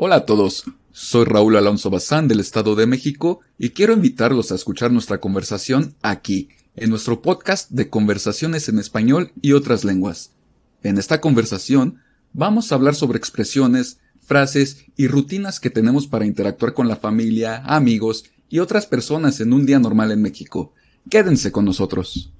Hola a todos, soy Raúl Alonso Bazán del Estado de México y quiero invitarlos a escuchar nuestra conversación aquí, en nuestro podcast de conversaciones en español y otras lenguas. En esta conversación vamos a hablar sobre expresiones, frases y rutinas que tenemos para interactuar con la familia, amigos y otras personas en un día normal en México. Quédense con nosotros.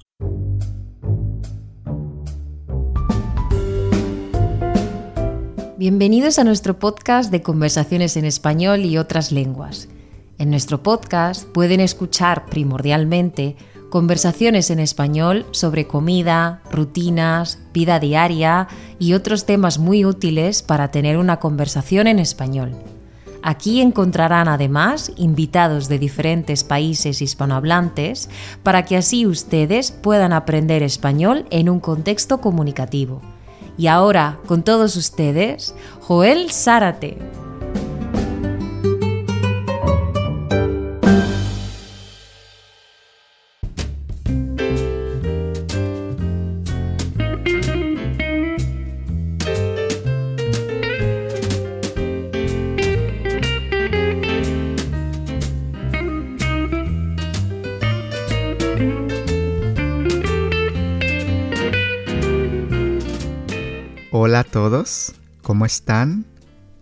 Bienvenidos a nuestro podcast de conversaciones en español y otras lenguas. En nuestro podcast pueden escuchar primordialmente conversaciones en español sobre comida, rutinas, vida diaria y otros temas muy útiles para tener una conversación en español. Aquí encontrarán además invitados de diferentes países hispanohablantes para que así ustedes puedan aprender español en un contexto comunicativo. Y ahora, con todos ustedes, Joel Zárate. ¿Cómo están?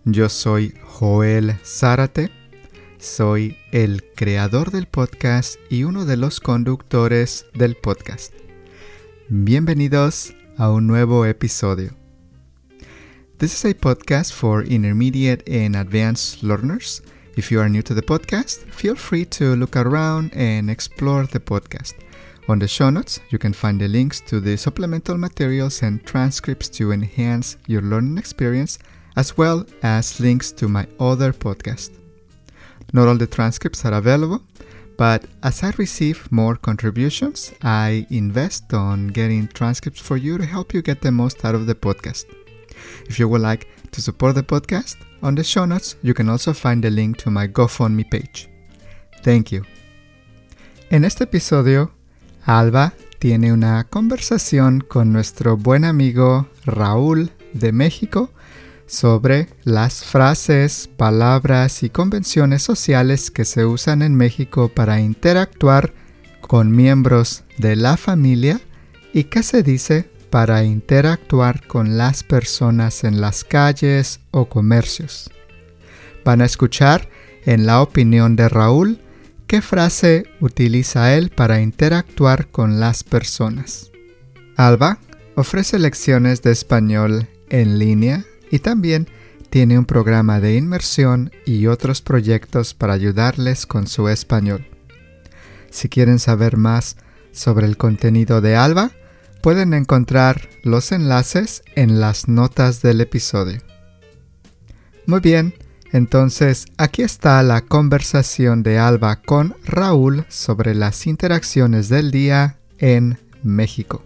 Yo soy Joel Zárate, soy el creador del podcast y uno de los conductores del podcast. Bienvenidos a un nuevo episodio. This is a podcast for intermediate and advanced learners. If you are new to the podcast, feel free to look around and explore the podcast. On the show notes, you can find the links to the supplemental materials and transcripts to enhance your learning experience, as well as links to my other podcast. Not all the transcripts are available, but as I receive more contributions, I invest on getting transcripts for you to help you get the most out of the podcast. If you would like to support the podcast, on the show notes, you can also find the link to my GoFundMe page. Thank you. En este episodio Alba tiene una conversación con nuestro buen amigo Raúl de México sobre las frases, palabras y convenciones sociales que se usan en México para interactuar con miembros de la familia y qué se dice para interactuar con las personas en las calles o comercios. Van a escuchar en la opinión de Raúl ¿Qué frase utiliza él para interactuar con las personas? Alba ofrece lecciones de español en línea y también tiene un programa de inmersión y otros proyectos para ayudarles con su español. Si quieren saber más sobre el contenido de Alba, pueden encontrar los enlaces en las notas del episodio. Muy bien, entonces, aquí está la conversación de Alba con Raúl sobre las interacciones del día en México.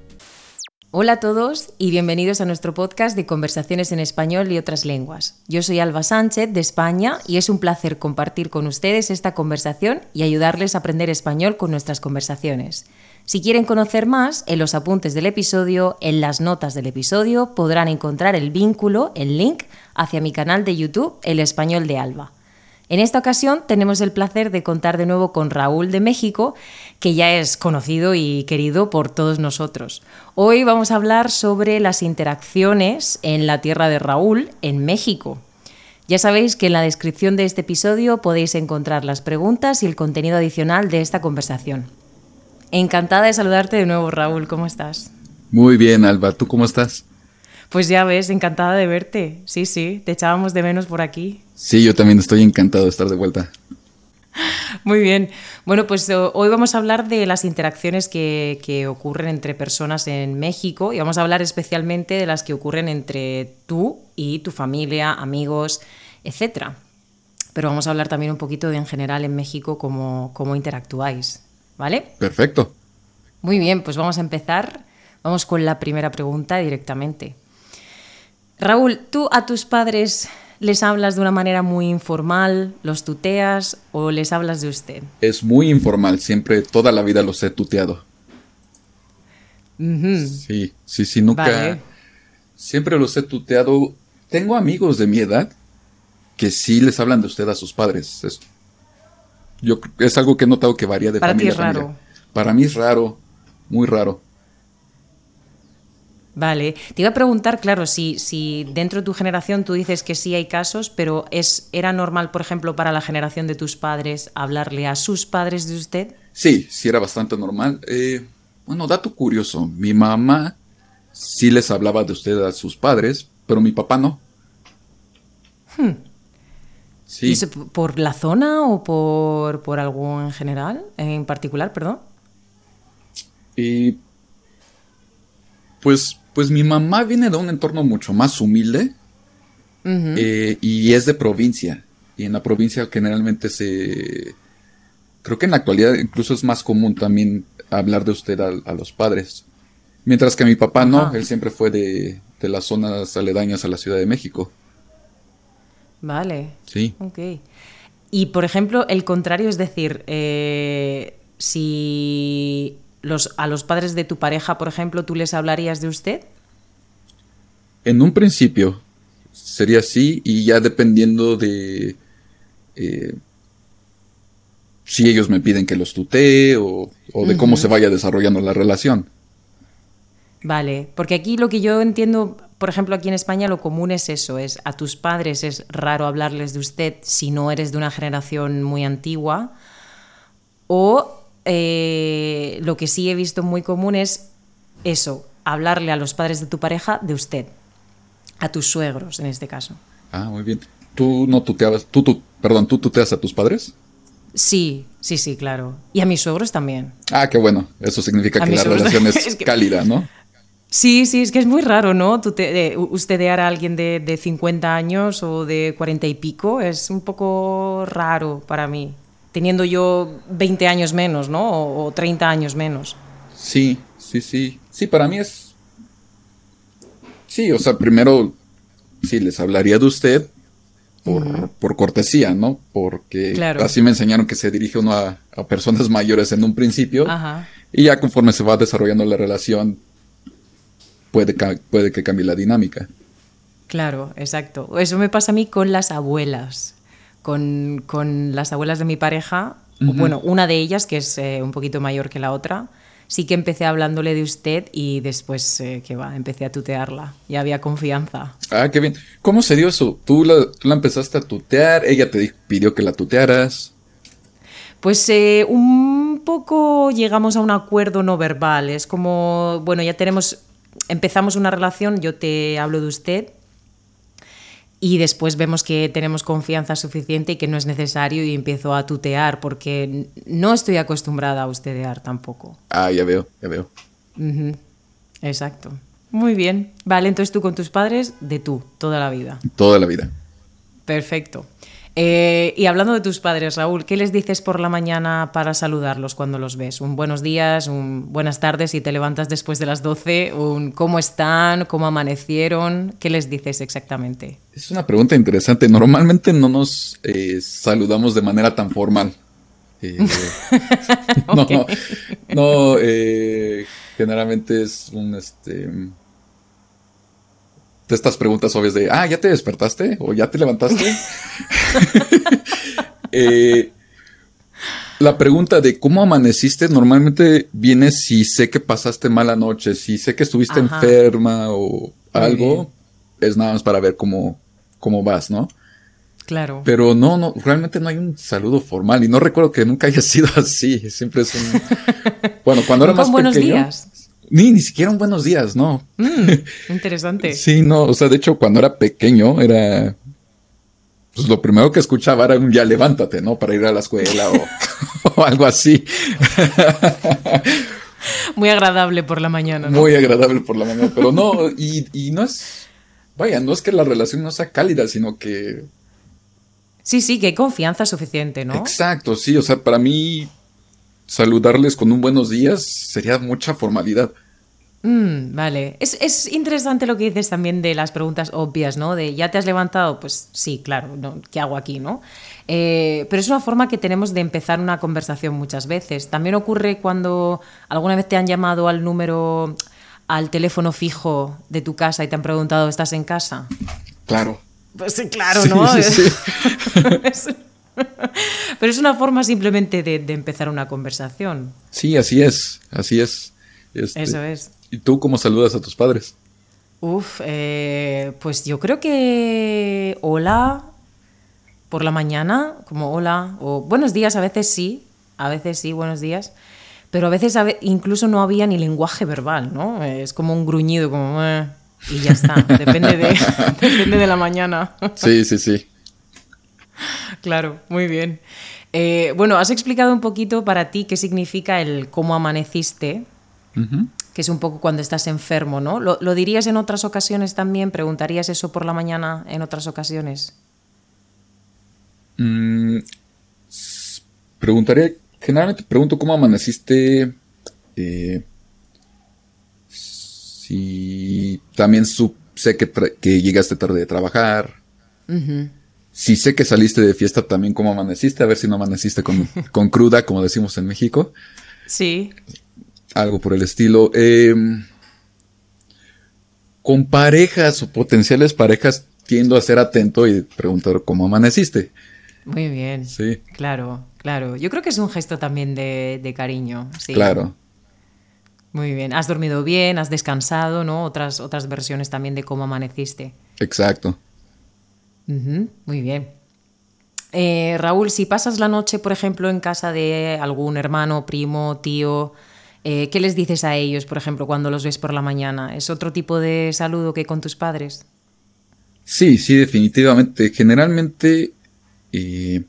Hola a todos y bienvenidos a nuestro podcast de conversaciones en español y otras lenguas. Yo soy Alba Sánchez de España y es un placer compartir con ustedes esta conversación y ayudarles a aprender español con nuestras conversaciones. Si quieren conocer más, en los apuntes del episodio, en las notas del episodio, podrán encontrar el vínculo, el link, hacia mi canal de YouTube, El Español de Alba. En esta ocasión tenemos el placer de contar de nuevo con Raúl de México, que ya es conocido y querido por todos nosotros. Hoy vamos a hablar sobre las interacciones en la tierra de Raúl, en México. Ya sabéis que en la descripción de este episodio podéis encontrar las preguntas y el contenido adicional de esta conversación. Encantada de saludarte de nuevo, Raúl. ¿Cómo estás? Muy bien, Alba. ¿Tú cómo estás? Pues ya ves, encantada de verte. Sí, sí, te echábamos de menos por aquí. Sí, yo también estoy encantado de estar de vuelta. Muy bien. Bueno, pues eh, hoy vamos a hablar de las interacciones que, que, ocurren entre personas en México y vamos a hablar especialmente de las que ocurren entre tú y tu familia, amigos, etc. Pero vamos a hablar también un poquito de en general en México cómo, cómo interactuáis. ¿Vale? Perfecto. Muy bien, pues vamos a empezar. Vamos con la primera pregunta directamente. Raúl, ¿tú a tus padres les hablas de una manera muy informal, los tuteas o les hablas de usted? Es muy informal, siempre, toda la vida los he tuteado. Sí, sí, sí, nunca. Siempre los he tuteado. Tengo amigos de mi edad que sí les hablan de usted a sus padres. Es, yo, es algo que he notado que varía de Para familia ti es a familia. raro. Para mí es raro, muy raro. Vale, te iba a preguntar, claro, si, si dentro de tu generación tú dices que sí hay casos, pero es, ¿era normal, por ejemplo, para la generación de tus padres hablarle a sus padres de usted? Sí, sí era bastante normal. Eh, bueno, dato curioso, mi mamá sí les hablaba de usted a sus padres, pero mi papá no. ¿Y Sí, por la zona o por, por algo en general, en particular, perdón? y pues, pues mi mamá viene de un entorno mucho más humilde eh, y es de provincia. Y en la provincia generalmente se... Creo que en la actualidad incluso es más común también hablar de usted a, a los padres. Mientras que mi papá no, Ajá. él siempre fue de, de las zonas aledañas a la Ciudad de México. Vale, Sí. ok. Y por ejemplo, el contrario, es decir, eh, si los, a los padres de tu pareja, por ejemplo, tú les hablarías de usted. En un principio sería así y ya dependiendo de eh, si ellos me piden que los tutee o, o de cómo se vaya desarrollando la relación. Vale, porque aquí lo que yo entiendo, por ejemplo, aquí en España lo común es eso, es a tus padres es raro hablarles de usted si no eres de una generación muy antigua, o eh, lo que sí he visto muy común es eso, hablarle a los padres de tu pareja de usted, a tus suegros en este caso. Ah, muy bien. ¿Tú no tuteabas, tú, tú, perdón, tú tuteas a tus padres? Sí, sí, sí, claro. Y a mis suegros también. Ah, qué bueno. Eso significa A que la relación es, cálida, ¿no? Sí, sí, es que es muy raro, ¿no? De- ustedear a alguien de, de 50 años o de 40 y pico es un poco raro para mí, teniendo yo 20 años menos, ¿no? O, o 30 años menos. Sí, sí, sí. Sí, para mí es... Sí, o sea, primero, sí, les hablaría de usted por, por cortesía, ¿no? Porque Claro. así me enseñaron que se dirige uno a, a personas mayores en un principio. Ajá. Y ya conforme se va desarrollando la relación, puede, puede que cambie la dinámica. Claro, exacto. Eso me pasa a mí con las abuelas. Con, con las abuelas de mi pareja, bueno, una de ellas, que es eh, un poquito mayor que la otra, sí que empecé hablándole de usted y después, eh, que va, empecé a tutearla. Y había confianza. Ah, qué bien. ¿Cómo se dio eso? ¿Tú la, tú la empezaste a tutear? ¿Ella te di- pidió que la tutearas? Pues eh, un poco llegamos a un acuerdo no verbal. Es como, bueno, ya tenemos, empezamos una relación, yo te hablo de usted y después vemos que tenemos confianza suficiente y que no es necesario y empiezo a tutear porque no estoy acostumbrada a ustedear tampoco. Ah, ya veo, ya veo. Exacto. Muy bien. Vale, entonces tú con tus padres, de tú, toda la vida. Toda la vida. Perfecto. Eh, y hablando de tus padres, Raúl, ¿qué les dices por la mañana para saludarlos cuando los ves? Un buenos días, un buenas tardes si te levantas después de las 12, un cómo están, cómo amanecieron, ¿qué les dices exactamente? Es una pregunta interesante. Normalmente no nos eh, saludamos de manera tan formal. Eh, no, no, eh, generalmente es un este de estas preguntas obvias de ah, ya te despertaste o ya te levantaste. Eh, la pregunta de cómo amaneciste normalmente viene si sé que pasaste mala noche, si sé que estuviste Ajá. enferma o algo, es nada más para ver cómo, cómo vas, ¿no? Claro. Pero no, no, realmente no hay un saludo formal y no recuerdo que nunca haya sido así. Siempre es un. Bueno, cuando era más pequeño. días. Ni, ni siquiera un buenos días, no. Mm, interesante. Sí, no, o sea, de hecho, cuando era pequeño era. Pues lo primero que escuchaba era un ya levántate, ¿no? Para ir a la escuela o, o algo así. Muy agradable por la mañana, ¿no? Muy agradable por la mañana, pero no, y, y no es. Vaya, no es que la relación no sea cálida, sino que Sí, sí, que hay confianza suficiente, ¿no? Exacto, sí, o sea, para mí saludarles con un buenos días sería mucha formalidad. Mm, vale. Es, es interesante lo que dices también de las preguntas obvias, ¿no? De ¿ya te has levantado? Pues sí, claro, ¿no? ¿qué hago aquí, no? Eh, pero es una forma que tenemos de empezar una conversación muchas veces. También ocurre cuando alguna vez te han llamado al número, al teléfono fijo de tu casa y te han preguntado, ¿estás en casa? Claro, Pues sí, claro, ¿no? Pero es una forma simplemente de, empezar una conversación. Sí, así es, así es. Este, Eso es. ¿Y tú cómo saludas a tus padres? Uf, eh, pues yo creo que hola por la mañana, como hola, o buenos días, a veces sí, a veces sí, buenos días, pero a veces incluso no había ni lenguaje verbal, ¿no? Es como un gruñido, como... Eh, y ya está, depende de, depende de la mañana. Sí, sí, sí. Claro, muy bien. Eh, bueno, has explicado un poquito para ti qué significa el cómo amaneciste, que es un poco cuando estás enfermo, ¿no? ¿Lo, dirías en otras ocasiones también? ¿Preguntarías eso por la mañana en otras ocasiones? Mm, preguntaría, generalmente pregunto cómo amaneciste. Eh, si también sé que, que, llegaste tarde de trabajar. Si sé que saliste de fiesta, también cómo amaneciste, a ver si no amaneciste con, con cruda, como decimos en México. Sí. Algo por el estilo. Em, con parejas o potenciales parejas tiendo a ser atento y preguntar cómo amaneciste. Muy bien. Sí. Claro, claro. Yo creo que es un gesto también de, cariño. Sí. Claro. Muy bien. Has dormido bien, has descansado, ¿no? Otras, otras versiones también de cómo amaneciste. Exacto. Muy bien. Eh, Raúl, si pasas la noche, por ejemplo, en casa de algún hermano, primo, tío, eh, ¿qué les dices a ellos, por ejemplo, cuando los ves por la mañana? ¿Es otro tipo de saludo que con tus padres? Sí, sí, definitivamente. Generalmente y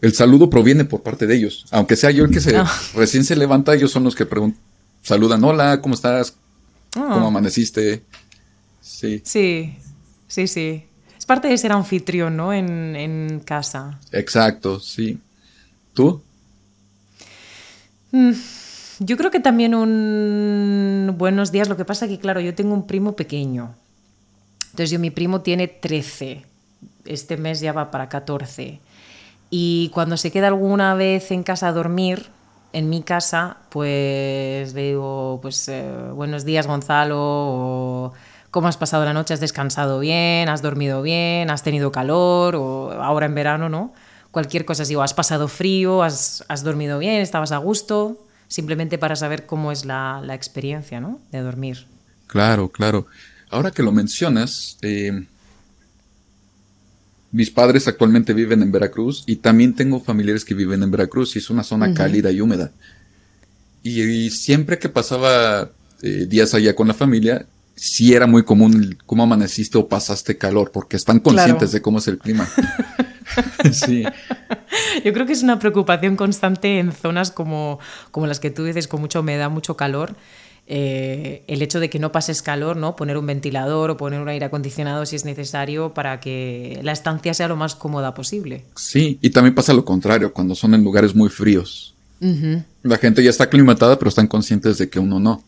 el saludo proviene por parte de ellos. Aunque sea yo el que se recién se levanta, ellos son los que saludan, hola, ¿cómo estás? ¿Cómo ah. amaneciste? Sí. Sí, sí, sí. Es parte de ser anfitrión, ¿no? En, en casa. Exacto, sí. ¿Tú? Mm, yo creo que también un buenos días. Lo que pasa que, claro, yo tengo un primo pequeño. Entonces, yo, mi primo tiene 13 este mes ya va para 14. Y cuando se queda alguna vez en casa a dormir, en mi casa, pues le digo, pues eh, buenos días Gonzalo, cómo has pasado la noche, has descansado bien, has dormido bien, has tenido calor, o ahora en verano, ¿no? Cualquier cosa, digo, has pasado frío, has, dormido bien, estabas a gusto, simplemente para saber cómo es la, experiencia, ¿no? De dormir. Claro, claro. Ahora que lo mencionas, eh, mis padres actualmente viven en Veracruz y también tengo familiares que viven en Veracruz y es una zona cálida y húmeda. Y, siempre que pasaba eh, días allá con la familia, sí era muy común cómo amaneciste o pasaste calor, porque están conscientes de cómo es el clima. sí. Yo creo que es una preocupación constante en zonas como, como las que tú dices, con mucha humedad, mucho calor. Eh, el hecho de que no pases calor, ¿no? Poner un ventilador o poner un aire acondicionado si es necesario para que la estancia sea lo más cómoda posible. Sí, y también pasa lo contrario, cuando son en lugares muy fríos. La gente ya está aclimatada, pero están conscientes de que uno no.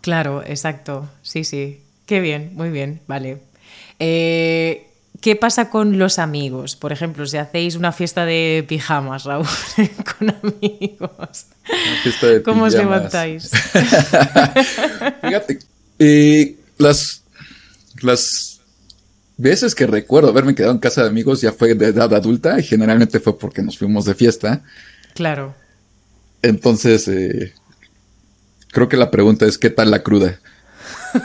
Claro, exacto. Sí, sí. Qué bien, muy bien, vale. Eh, ¿Qué pasa con los amigos? Por ejemplo, si hacéis una fiesta de pijamas, Raúl, con amigos. ¿Cómo os levantáis? Fíjate, eh, las, las veces que recuerdo haberme quedado en casa de amigos ya fue de edad adulta y generalmente fue porque nos fuimos de fiesta. Claro. Entonces, eh, creo que la pregunta es, ¿qué tal la cruda?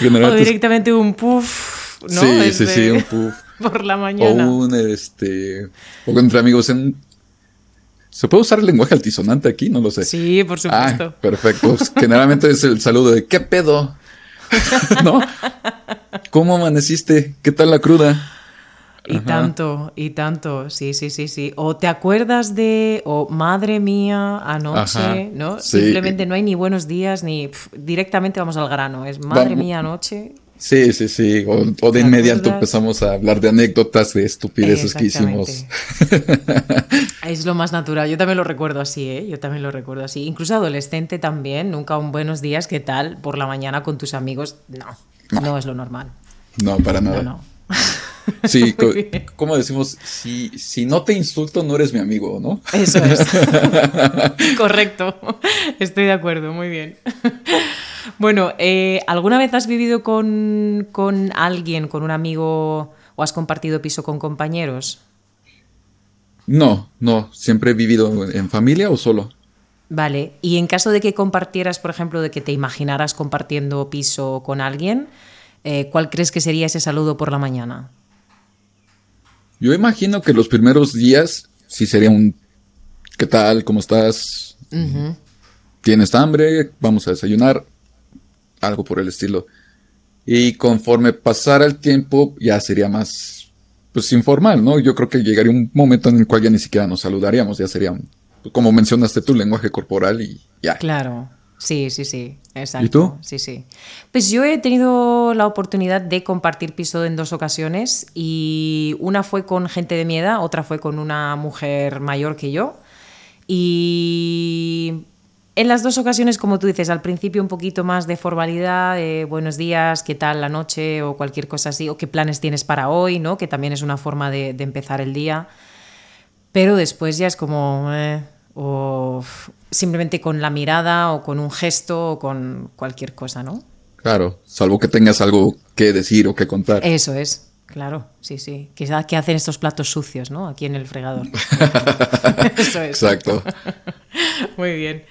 o directamente un puff ¿no? Sí, sí, sí, un puff. Por la mañana. O un, este, o entre amigos en... ¿Se puede usar el lenguaje altisonante aquí? No lo sé. Sí, por ah, supuesto. perfecto. Generalmente es el saludo de ¿qué pedo? ¿No? ¿Cómo amaneciste? ¿Qué tal la cruda? Y tanto, y tanto, sí, sí, sí, sí. O te acuerdas de, o madre mía, anoche, ¿no? Simplemente no hay ni buenos días, ni directamente vamos al grano. Es madre mía, anoche. Sí, sí, sí. O, de inmediato empezamos a hablar de anécdotas, de estupideces que hicimos. es lo más natural. Yo también lo recuerdo así, ¿eh? Yo también lo recuerdo así. Incluso adolescente también. Nunca un buenos días, ¿qué tal? Por la mañana con tus amigos. No, no, es lo normal. No, para nada. No, Sí, como decimos, si, si no te insulto, no eres mi amigo, ¿no? Eso es. Correcto. Estoy de acuerdo, muy bien. Bueno, eh, ¿alguna vez has vivido con, con alguien, con un amigo o has compartido piso con compañeros? No, no, siempre he vivido en familia o solo. Vale, y en caso de que compartieras, por ejemplo, de que te imaginaras compartiendo piso con alguien, eh, ¿cuál crees que sería ese saludo por la mañana? Yo imagino que los primeros días sí sería un ¿qué tal? ¿Cómo estás? ¿Tienes hambre? Vamos a desayunar. Algo por el estilo. Y conforme pasara el tiempo, ya sería más, pues, informal, ¿no? Yo creo que llegaría un momento en el cual ya ni siquiera nos saludaríamos, ya sería, como mencionaste tu lenguaje corporal y ya. Claro. Sí, sí, sí, exacto. ¿Y tú? Sí, sí. Pues yo he tenido la oportunidad de compartir piso en dos ocasiones y una fue con gente de mi edad, otra fue con una mujer mayor que yo. Y en las dos ocasiones, como tú dices, al principio un poquito más de formalidad, buenos días, qué tal la noche o cualquier cosa así, o qué planes tienes para hoy, ¿no? Que también es una forma de, de empezar el día. Pero después ya es como... eh, o simplemente con la mirada o con un gesto o con cualquier cosa, ¿no? Claro, salvo que tengas algo que decir o que contar. Eso es, claro, sí, sí. ¿Qué, qué hacen estos platos sucios, ¿no? Aquí en el fregador. Eso es. Exacto. Muy bien.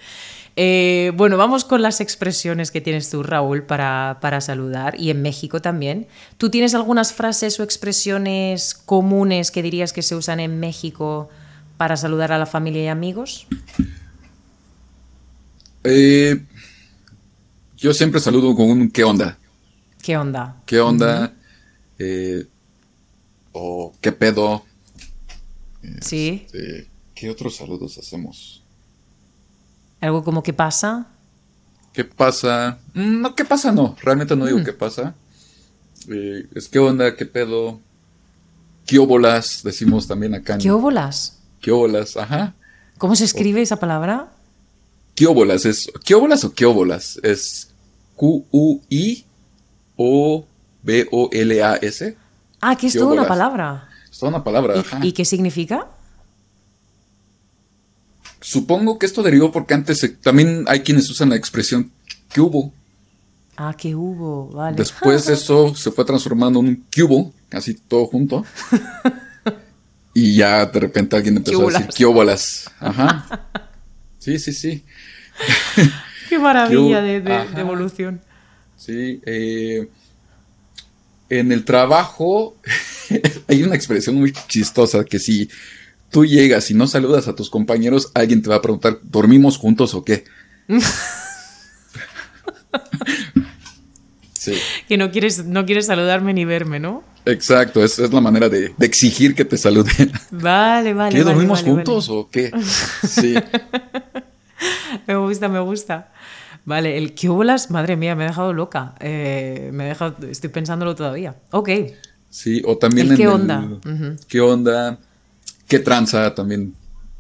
Eh, bueno, vamos con las expresiones que tienes tú, Raúl, para, para saludar y en México también. ¿Tú tienes algunas frases o expresiones comunes que dirías que se usan en México para saludar a la familia y amigos? Eh, yo siempre saludo con un ¿qué onda? ¿Qué onda? ¿Qué onda? Eh, o ¿qué pedo? Sí. Este, ¿Qué otros saludos hacemos? ¿Algo como qué pasa? ¿Qué pasa? Mm, No, ¿qué pasa? No, realmente no digo qué pasa. Eh, es qué onda, qué pedo. ¿Qué óbolas? Decimos también acá. en- ¿Qué óbolas? ¿Qué óbolas? Ajá. ¿Cómo se escribe esa palabra? ¿Qué óbolas? ¿Es qué óbolas o qué óbolas? Es Q-U-I-O-B-O-L-A-S. Ah, que es ¿Qué toda una palabra. Es toda una palabra. ajá. ¿Y, y qué significa? Supongo que esto derivó porque antes eh, también hay quienes usan la expresión ¿qué hubo? Ah, que hubo, vale. Después eso se fue transformando en un cubo, casi todo junto. y ya de repente alguien empezó a decir Quíbolas. ¿qué óbolas? Ajá. Sí, sí, sí. Qué maravilla de evolución. Sí. eh, en el trabajo hay una expresión muy chistosa que si tú llegas y no saludas a tus compañeros, alguien te va a preguntar, ¿dormimos juntos o qué? sí, Que no quieres, no quieres saludarme ni verme, ¿no? exacto, esa es la manera de, de exigir que te saluden. Vale, vale. ¿Qué, vale, dormimos vale, juntos o qué? Sí. Me gusta, me gusta. Vale, el que bolas, madre mía, me ha dejado loca. Eh, me ha dejado, estoy pensándolo todavía. Ok. sí, o también El en qué el- onda. Ujú. ¿Qué onda? ¿Qué tranza? También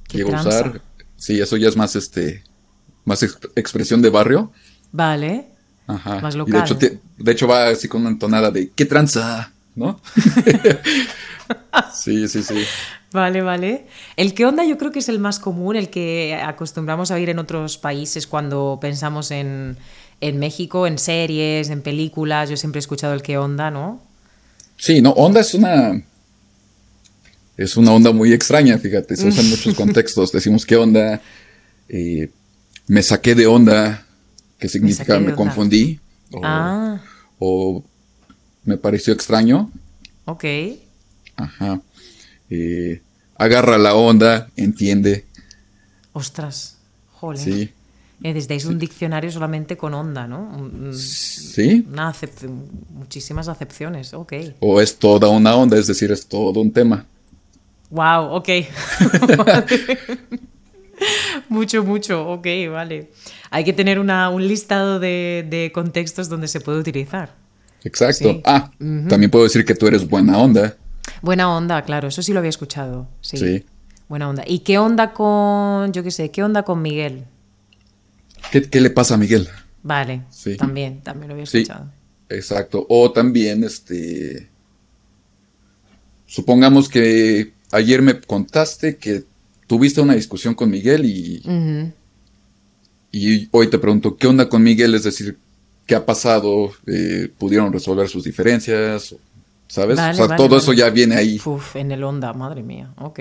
¿Qué llego a usar. Sí, eso ya es más este más ex- expresión de barrio. Vale. Ajá. Más Y local. de hecho, te- de hecho va así con una entonada de ¿qué tranza? ¿No? sí, sí, sí. Vale, vale. El qué onda yo creo que es el más común, el que acostumbramos a oír en otros países cuando pensamos en, en México, en series, en películas. Yo siempre he escuchado el qué onda, ¿no? Sí, no, onda es una. Es una onda muy extraña, fíjate. Se usa en muchos contextos. Decimos qué onda. eh, me saqué de onda. Que significa me, confundí. O, Ah, o me pareció extraño. ok. Ajá. Eh, agarra la onda, entiende. Ostras, joder. Sí. Necesitáis un diccionario solamente con onda, ¿no? Un- un- Sí. Una acep- muchísimas acepciones, ok. O es toda una onda, es decir, es todo un tema. Wow, ok. mucho, mucho, ok, vale. Hay que tener una- un listado de, de contextos donde se puede utilizar. Exacto. Sí. Ah, también puedo decir que tú eres buena onda. Buena onda, claro, eso sí lo había escuchado. Sí. Sí. Buena onda. ¿Y qué onda con, yo qué sé, qué onda con Miguel? ¿Qué, qué le pasa a Miguel? Vale, Sí. también, también lo había Sí. escuchado. Exacto. O también, este. Supongamos que ayer me contaste que tuviste una discusión con Miguel y, y hoy te pregunto, ¿qué onda con Miguel? Es decir, qué ha pasado, eh, pudieron resolver sus diferencias, ¿sabes? Vale, o sea, vale, todo vale. eso ya viene ahí. Uf, en el onda, madre mía, ok.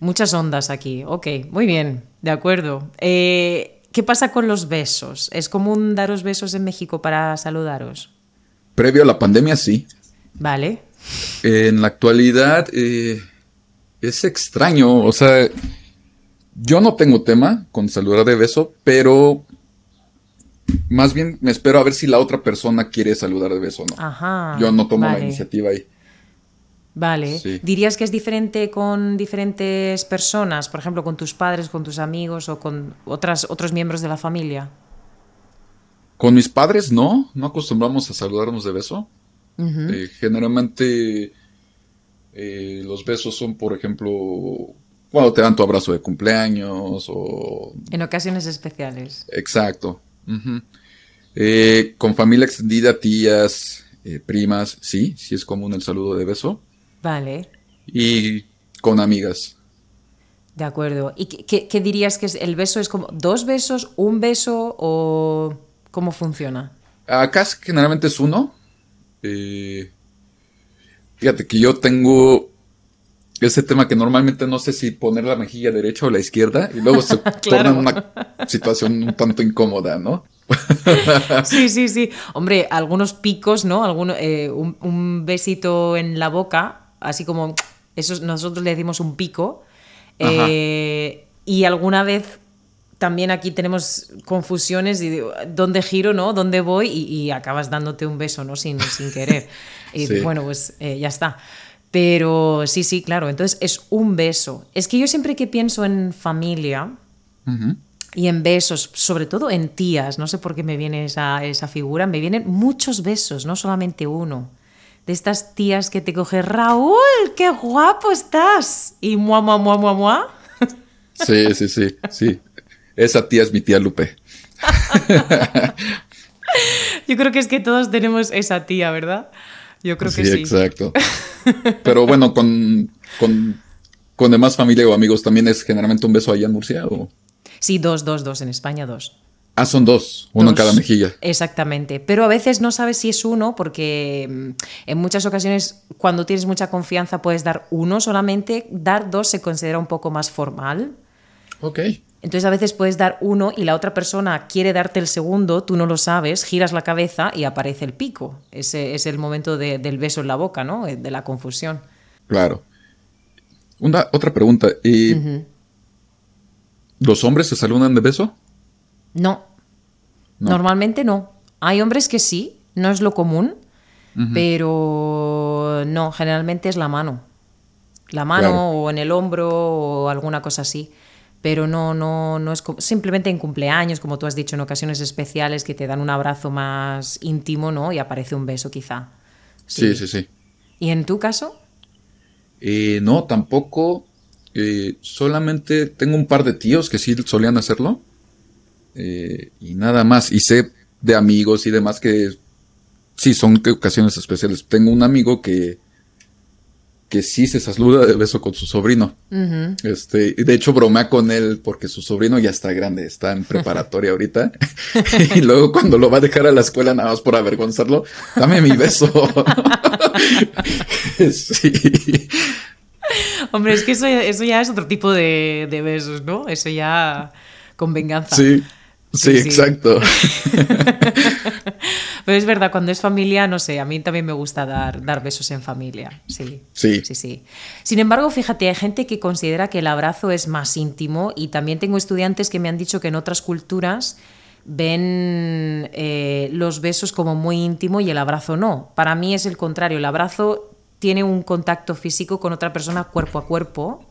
Muchas ondas aquí, ok, muy bien, de acuerdo. Eh, ¿Qué pasa con los besos? ¿Es común daros besos en México para saludaros? Previo a la pandemia, sí. Vale, En la actualidad eh, es extraño, o sea, yo no tengo tema con saludar de beso, pero más bien me espero a ver si la otra persona quiere saludar de beso o no. ajá. yo no tomo vale, la iniciativa ahí. Vale, Sí. ¿dirías que es diferente con diferentes personas? Por ejemplo, con tus padres, con tus amigos o con otras, otros miembros de la familia. Con mis padres no, no acostumbramos a saludarnos de beso. Eh, generalmente eh, los besos son, por ejemplo, cuando te dan tu abrazo de cumpleaños o En ocasiones especiales. Exacto. Eh, con familia extendida, tías, eh, primas, sí, sí es común el saludo de beso. Vale, Y con amigas. de acuerdo. ¿Y qué, qué- qué dirías que es el beso? ¿Es como dos besos, un beso o cómo funciona? Acá generalmente es uno. Eh, fíjate que yo tengo ese tema que normalmente no sé si poner la mejilla derecha o la izquierda y luego se torna en una situación un tanto incómoda, ¿no? Sí, sí, sí. Hombre, algunos picos, ¿no? Alguno, eh, un, un besito en la boca, así como eso es- nosotros le decimos un pico. Eh, y alguna vez también aquí tenemos confusiones y digo, dónde giro, ¿no? ¿Dónde voy? Y, y acabas dándote un beso, ¿no? Sin, sin querer. Y Sí. bueno, pues eh, ya está. Pero sí, sí, claro. Entonces es un beso. Es que yo siempre que pienso en familia, y en besos, sobre todo en tías, no sé por qué me viene esa, esa figura, me vienen muchos besos, no solamente uno. De estas tías que te coge, Raúl, qué guapo estás. Y mua, mua, mua, mua, mua. Sí, sí, sí, sí. Esa tía es mi tía Lupe. Yo creo que es que todos tenemos esa tía, ¿verdad? Yo creo que sí. exacto. Pero bueno, con, con, con demás familia o amigos también es generalmente un beso allá en Murcia o... Sí, dos, dos, dos, en España dos. Ah, son dos, uno en cada mejilla. Exactamente. Pero a veces no sabes si es uno porque mm, en muchas ocasiones cuando tienes mucha confianza puedes dar uno solamente. Dar dos se considera un poco más formal. Ok. Entonces a veces puedes dar uno y la otra persona quiere darte el segundo, tú no lo sabes, giras la cabeza y aparece el pico. Ese es el momento de- del beso en la boca, ¿no? De la confusión. Claro. Una, otra pregunta. ¿y ¿Los hombres se saludan de beso? No. No. Normalmente no. Hay hombres que sí, no es lo común, pero no, generalmente es la mano. La mano Claro. o en el hombro o alguna cosa así. Pero no, no, no es simplemente en cumpleaños, como tú has dicho, en ocasiones especiales que te dan un abrazo más íntimo, ¿no? Y aparece un beso quizá. Sí, sí, sí. ¿Y en tu caso? Eh, no, tampoco. Eh, solamente tengo un par de tíos que sí solían hacerlo. Eh, y nada más. Y sé de amigos y demás que sí son ocasiones especiales. Tengo un amigo que que sí se saluda de beso con su sobrino. Ujú. Este, y de hecho bromea con él porque su sobrino ya está grande, está en preparatoria ahorita. y luego cuando lo va a dejar a la escuela nada más por avergonzarlo, dame mi beso. sí. Hombre, es que eso, eso ya es otro tipo de, de besos, ¿no? Eso ya con venganza. Sí, sí, exacto. Pero es verdad, cuando es familia, no sé, a mí también me gusta dar, dar besos en familia. Sí. Sí. Sí, sí. Sin embargo, fíjate, hay gente que considera que el abrazo es más íntimo y también tengo estudiantes que me han dicho que en otras culturas ven eh, los besos como muy íntimo y el abrazo no. Para mí es el contrario, el abrazo tiene un contacto físico con otra persona cuerpo a cuerpo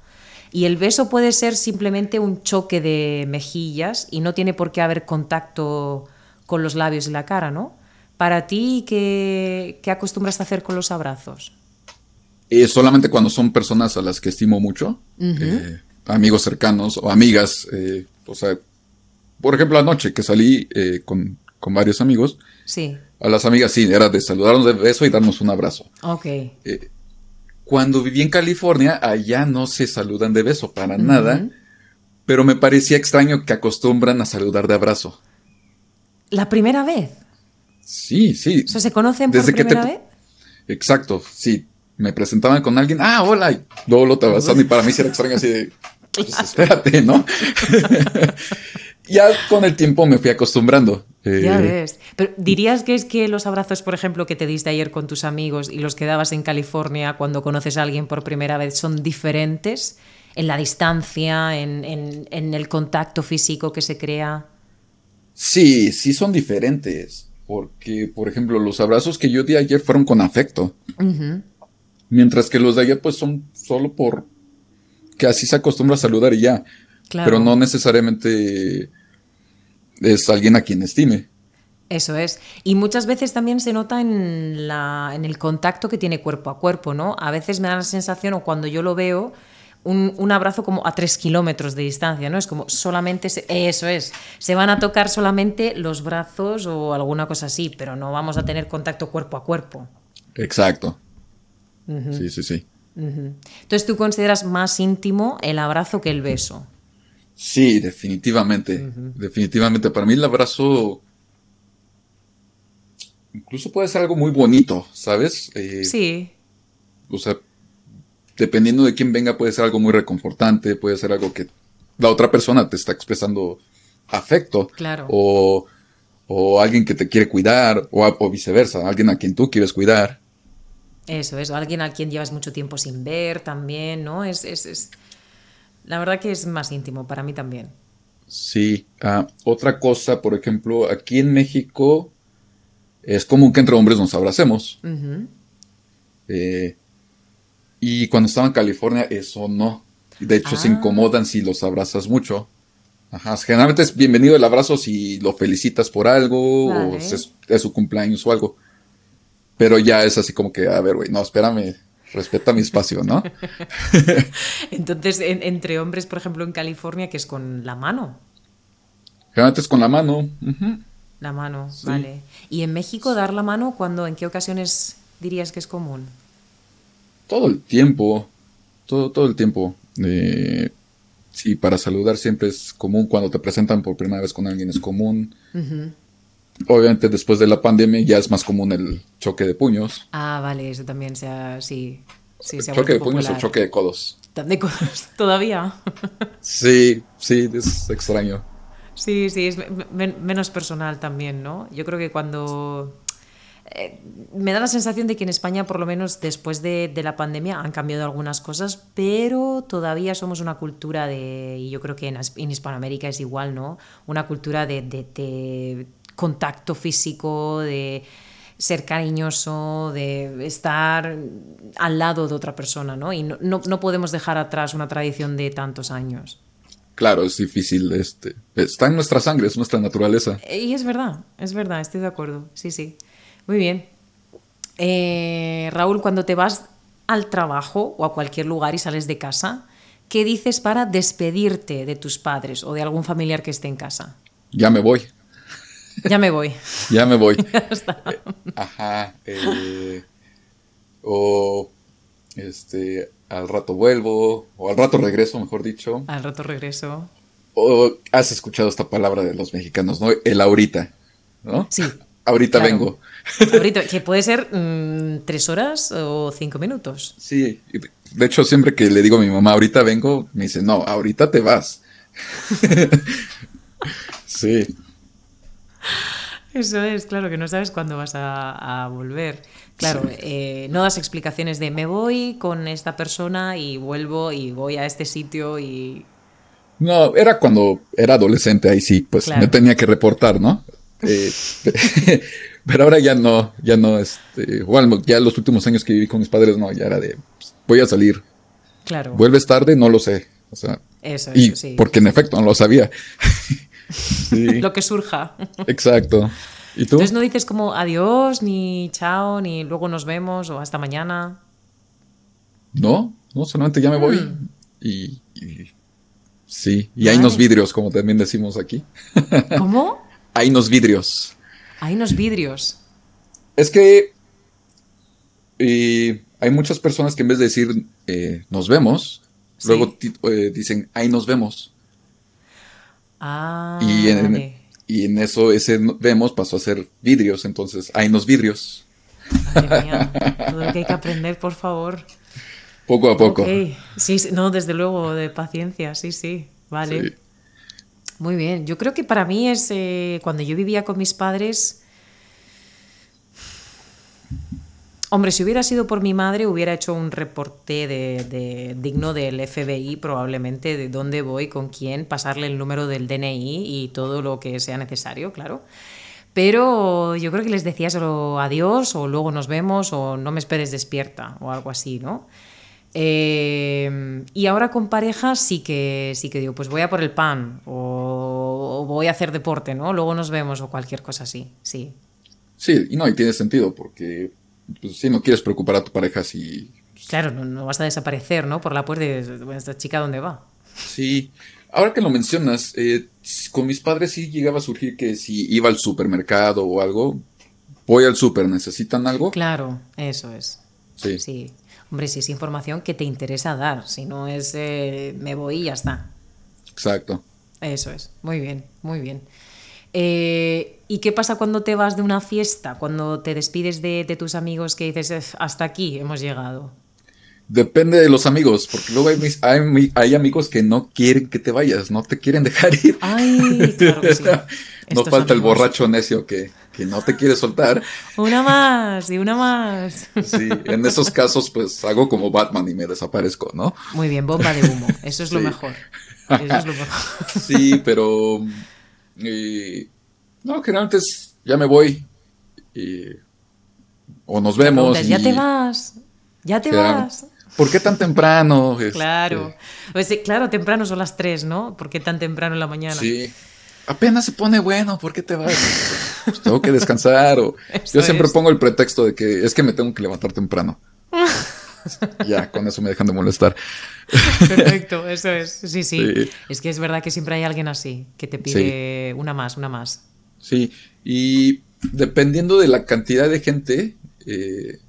y el beso puede ser simplemente un choque de mejillas y no tiene por qué haber contacto con los labios y la cara, ¿no? Para ti, ¿qué, qué acostumbras a hacer con los abrazos? Eh, solamente cuando son personas a las que estimo mucho, eh, amigos cercanos o amigas, eh, o sea, por ejemplo, anoche que salí con, con varios amigos, Sí, a las amigas sí, era de saludarnos de beso y darnos un abrazo. ok. Cuando viví en California, allá no se saludan de beso para nada, pero me parecía extraño que acostumbran a saludar de abrazo. ¿La primera vez? Sí, sí. ¿Eso se conocen por primera vez? Exacto, sí. Me presentaban con alguien, ah, hola, y luego lo te y para mí era extraño así de, pues espérate, ¿no? ya con el tiempo me fui acostumbrando. Ya eh, ves. Pero dirías que es que los abrazos, por ejemplo, que te diste ayer con tus amigos y los que dabas en California cuando conoces a alguien por primera vez son diferentes en la distancia, en, en el contacto físico que se crea. Sí, sí son diferentes. Porque, por ejemplo, los abrazos que yo di ayer fueron con afecto. Mientras que los de ayer, pues son solo por que así se acostumbra a saludar y ya. Pero no necesariamente es alguien a quien estime. Eso es. Y muchas veces también se nota en, la, en el contacto que tiene cuerpo a cuerpo, ¿no? A veces me da la sensación, o cuando yo lo veo, un, abrazo como a tres kilómetros de distancia, ¿no? Es como solamente, eso es, se van a tocar solamente los brazos o alguna cosa así, pero no vamos a tener contacto cuerpo a cuerpo. Exacto. Sí, sí, sí. Entonces tú consideras más íntimo el abrazo que el beso. Sí, definitivamente. Definitivamente. Para mí el abrazo incluso puede ser algo muy bonito, ¿sabes? Eh, sí. O sea, dependiendo de quién venga, puede ser algo muy reconfortante, puede ser algo que la otra persona te está expresando afecto. Claro. O, o alguien que te quiere cuidar, o, viceversa, alguien a quien tú quieres cuidar. Eso es, alguien a quien llevas mucho tiempo sin ver también, ¿no? Es, es, es... La verdad que es más íntimo para mí también. Sí. Ah, otra cosa, por ejemplo, aquí en México es común que entre hombres nos abracemos. eh, y cuando estaba en California, eso no. De hecho, se ah. incomodan si los abrazas mucho. Ajá, generalmente es bienvenido el abrazo si lo felicitas por algo o es, su cumpleaños o algo. Pero ya es así como que, a ver, güey, no, espérame, respeta mi espacio, ¿no? Entonces, entre hombres, por ejemplo, en California, que es con la mano. Generalmente es con la mano. La mano, vale. ¿Y en México dar la mano, cuando, en qué ocasiones dirías que es común? todo el tiempo, todo, todo el tiempo. Eh, sí, para saludar siempre es común, cuando te presentan por primera vez con alguien es común. Obviamente después de la pandemia ya es más común el choque de puños. Ah, vale, eso también sea, sí. sí se ¿Choque de puños o choque de codos? ¿De codos todavía? sí, sí, es extraño. Sí, sí, es menos personal también, ¿no? Yo creo que cuando eh, me da la sensación de que en España, por lo menos después de, la pandemia, han cambiado algunas cosas, pero todavía somos una cultura de, y yo creo que en, Hispanoamérica es igual, ¿no? Una cultura de, contacto físico, de ser cariñoso, de estar al lado de otra persona, ¿no? Y no, no, podemos dejar atrás una tradición de tantos años. Claro, es difícil, este, está en nuestra sangre, es nuestra naturaleza. Y es verdad, es verdad, estoy de acuerdo, sí, sí. Muy bien. Eh, Raúl, cuando te vas al trabajo o a cualquier lugar y sales de casa, ¿qué dices para despedirte de tus padres o de algún familiar que esté en casa? Ya me voy. Ya me voy. ya me voy. Eh, ajá. Eh, o este, al rato vuelvo, o al rato regreso, mejor dicho. Al rato regreso. O has escuchado esta palabra de los mexicanos, ¿no? El ahorita, ¿no? Sí. Ahorita vengo. Ahorita, que puede ser mm, tres horas o cinco minutos. Sí, de hecho siempre que le digo a mi mamá, ahorita vengo, me dice, no, ahorita te vas. sí. Eso es, claro, que no sabes cuándo vas a, volver. Claro, eh, no das explicaciones de me voy con esta persona y vuelvo y voy a este sitio y... No, era cuando era adolescente, ahí sí, pues me tenía que reportar, ¿no? Eh, pero ahora ya no, ya no, este, bueno, ya los últimos años que viví con mis padres, no, ya era de, pues, voy a salir. Claro. ¿Vuelves tarde? No lo sé. O sea, eso, y porque en efecto no lo sabía. lo que surja. Exacto. ¿Y tú? Entonces no dices como adiós, ni chao, ni luego nos vemos o hasta mañana. No, no, solamente ya me voy. Mm. Y, sí, y hay unos vidrios, como también decimos aquí. ¿Cómo? Hay unos vidrios. Hay unos vidrios. Es que hay muchas personas que en vez de decir eh, nos vemos, luego eh, dicen ahí nos vemos. Ah, y, Y en eso ese vemos pasó a ser vidrios, entonces hay unos vidrios. Madre mía, todo lo que hay que aprender, por favor. Poco a poco. Sí, sí, no, desde luego, de paciencia, sí, sí, vale. Sí. Muy bien, yo creo que para mí es eh, cuando yo vivía con mis padres. Hombre, si hubiera sido por mi madre, hubiera hecho un reporte digno del FBI, probablemente, de dónde voy, con quién, pasarle el número del DNI y todo lo que sea necesario, claro. Pero yo creo que les decía solo adiós, o luego nos vemos, o no me esperes despierta, o algo así, ¿no? Eh, y ahora con parejas sí que sí que digo, pues voy a por el pan, o voy a hacer deporte, ¿no? Luego nos vemos, o cualquier cosa así, sí. Sí, y no, y tiene sentido, porque pues, si no quieres preocupar a tu pareja si... Claro, no, no vas a desaparecer, ¿no? Por la puerta de esta chica, ¿dónde va? Sí, ahora que lo mencionas, eh, con mis padres sí llegaba a surgir que si iba al supermercado o algo, voy al super, ¿necesitan algo? Claro, eso es. Sí. Sí. Hombre, si es información que te interesa dar, si no es eh, me voy y ya está. Exacto. Eso es, muy bien, muy bien. Eh, ¿Y qué pasa cuando te vas de una fiesta? Cuando te despides de, de tus amigos que dices, "Ef, hasta aquí hemos llegado. Depende de los amigos, porque luego hay, mis- hay, mi- hay amigos que no quieren que te vayas, no te quieren dejar ir. Ay, claro que sí. no falta el borracho necio que, que no te quiere soltar. Una más y una más. Sí, en esos casos pues hago como Batman y me desaparezco, ¿no? Muy bien, bomba de humo. Eso es lo mejor. Eso es lo mejor. Sí, pero... eh, no, generalmente es, ya me voy. y- o nos vemos. Preguntas, ya y- te vas, ya te vas. ¿Por qué tan temprano? Este, Claro. Pues, claro, temprano son las 3, ¿no? ¿Por qué tan temprano en la mañana? Sí. Apenas se pone bueno, ¿por qué te vas? Pues tengo que descansar. O... Eso Yo siempre es. pongo el pretexto de que es que me tengo que levantar temprano. ya, con eso me dejan de molestar. Perfecto, eso es. Sí, sí, Sí. Es que es verdad que siempre hay alguien así que te pide una más, una más. Sí, y dependiendo de la cantidad de gente, eh,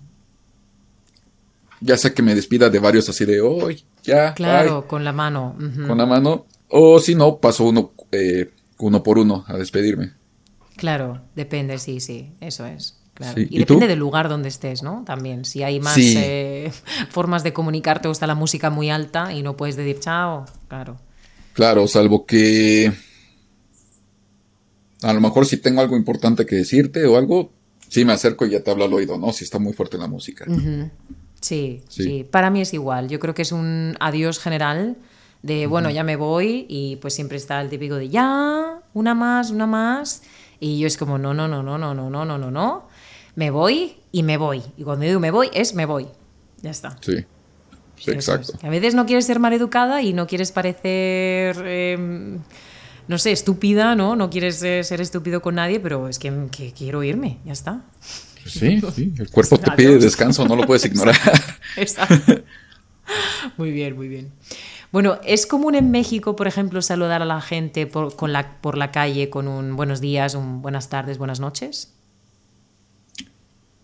ya sea que me despida de varios así de hoy, ya, Claro, con la mano. ay", con la mano, o si no, paso uno, eh, uno por uno a despedirme. Claro, depende, sí, sí, eso es. Claro. Sí, Y, ¿y depende tú? del lugar donde estés, ¿no? También, si hay más Sí. eh, formas de comunicarte o está la música muy alta y no puedes decir chao, claro. Claro, salvo que a lo mejor si tengo algo importante que decirte o algo, sí me acerco y ya te hablo al oído, ¿no? Si está muy fuerte la música. Sí, Sí. sí, Para mí es igual. Yo creo que es un adiós general de, bueno, ya me voy y pues siempre está el típico de, ya, una más, una más. Y yo es como, no, no, no, no, no, no, no, no, no, no. Me voy y me voy. Y cuando digo me voy, es me voy. Ya está. Sí, sí, es. exacto. A veces no quieres ser maleducada y no quieres parecer, eh, no sé, estúpida, ¿no? No quieres eh, ser estúpido con nadie, pero es que, que quiero irme, ya está. Sí, sí, el cuerpo te pide descanso, no lo puedes ignorar. Exacto. Muy bien, muy bien. Bueno, ¿es común en México, por ejemplo, saludar a la gente por, con la, por la calle con un buenos días, un buenas tardes, buenas noches?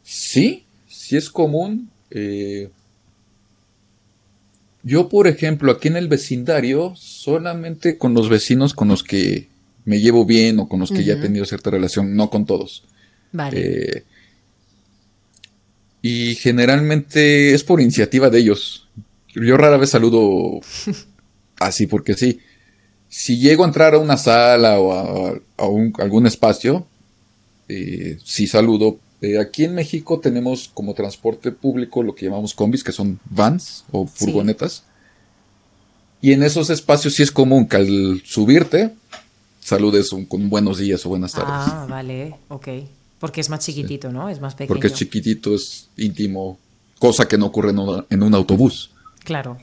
Sí, sí es común. eh, yo, por ejemplo, aquí en el vecindario, solamente con los vecinos con los que me llevo bien o con los que ya he tenido cierta relación, no con todos. Vale. Eh, y generalmente es por iniciativa de ellos. Yo rara vez saludo así porque sí. Si llego a entrar a una sala o a, a un- algún espacio, eh, sí saludo. Eh, aquí en México tenemos como transporte público lo que llamamos combis, que son vans o Sí. furgonetas. Y en esos espacios sí es común que al subirte saludes un- con buenos días o buenas tardes. ah, vale, ok. Porque es más chiquitito, ¿no? Es más pequeño. Porque es chiquitito, es íntimo, cosa que no ocurre en, una- en un autobús. Claro.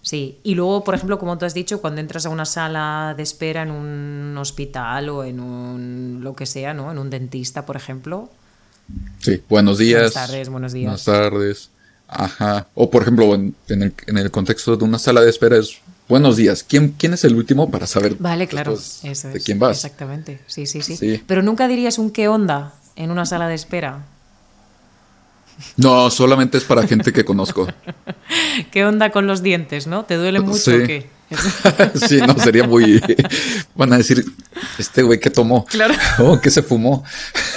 Sí. Y luego, por ejemplo, como tú has dicho, cuando entras a una sala de espera en un hospital o en un lo que sea, ¿no? En un dentista, por ejemplo. Sí, buenos días. Buenas tardes, buenos días. Buenas tardes. Ajá. O por ejemplo, en, en el, en el contexto de una sala de espera es buenos días. ¿Quién, quién es el último para saber Vale, claro. Eso de es. quién vas? Exactamente. Sí, sí, sí, Sí. Pero nunca dirías un qué onda en una sala de espera. No, solamente es para gente que conozco. ¿Qué onda con los dientes, no? ¿Te duele mucho Sí. o qué? sí, no, sería muy... Van a decir, este güey que tomó. Claro. Oh, que se fumó.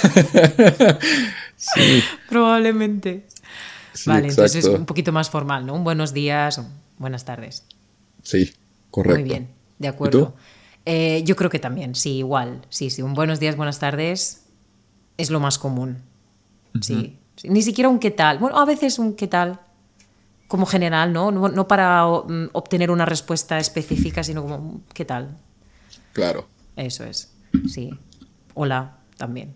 sí. Probablemente. vale, entonces es un poquito más formal, ¿no? Un buenos días, buenas tardes. Sí, correcto. Muy bien, de acuerdo. Eh, yo creo que también, sí, igual. Sí, sí, un buenos días, buenas tardes es lo más común. sí. Ni siquiera un qué tal. Bueno, a veces un qué tal como general, ¿no? No, para mm, obtener una respuesta específica, sino como qué tal. Claro. Eso es. Sí. Hola también.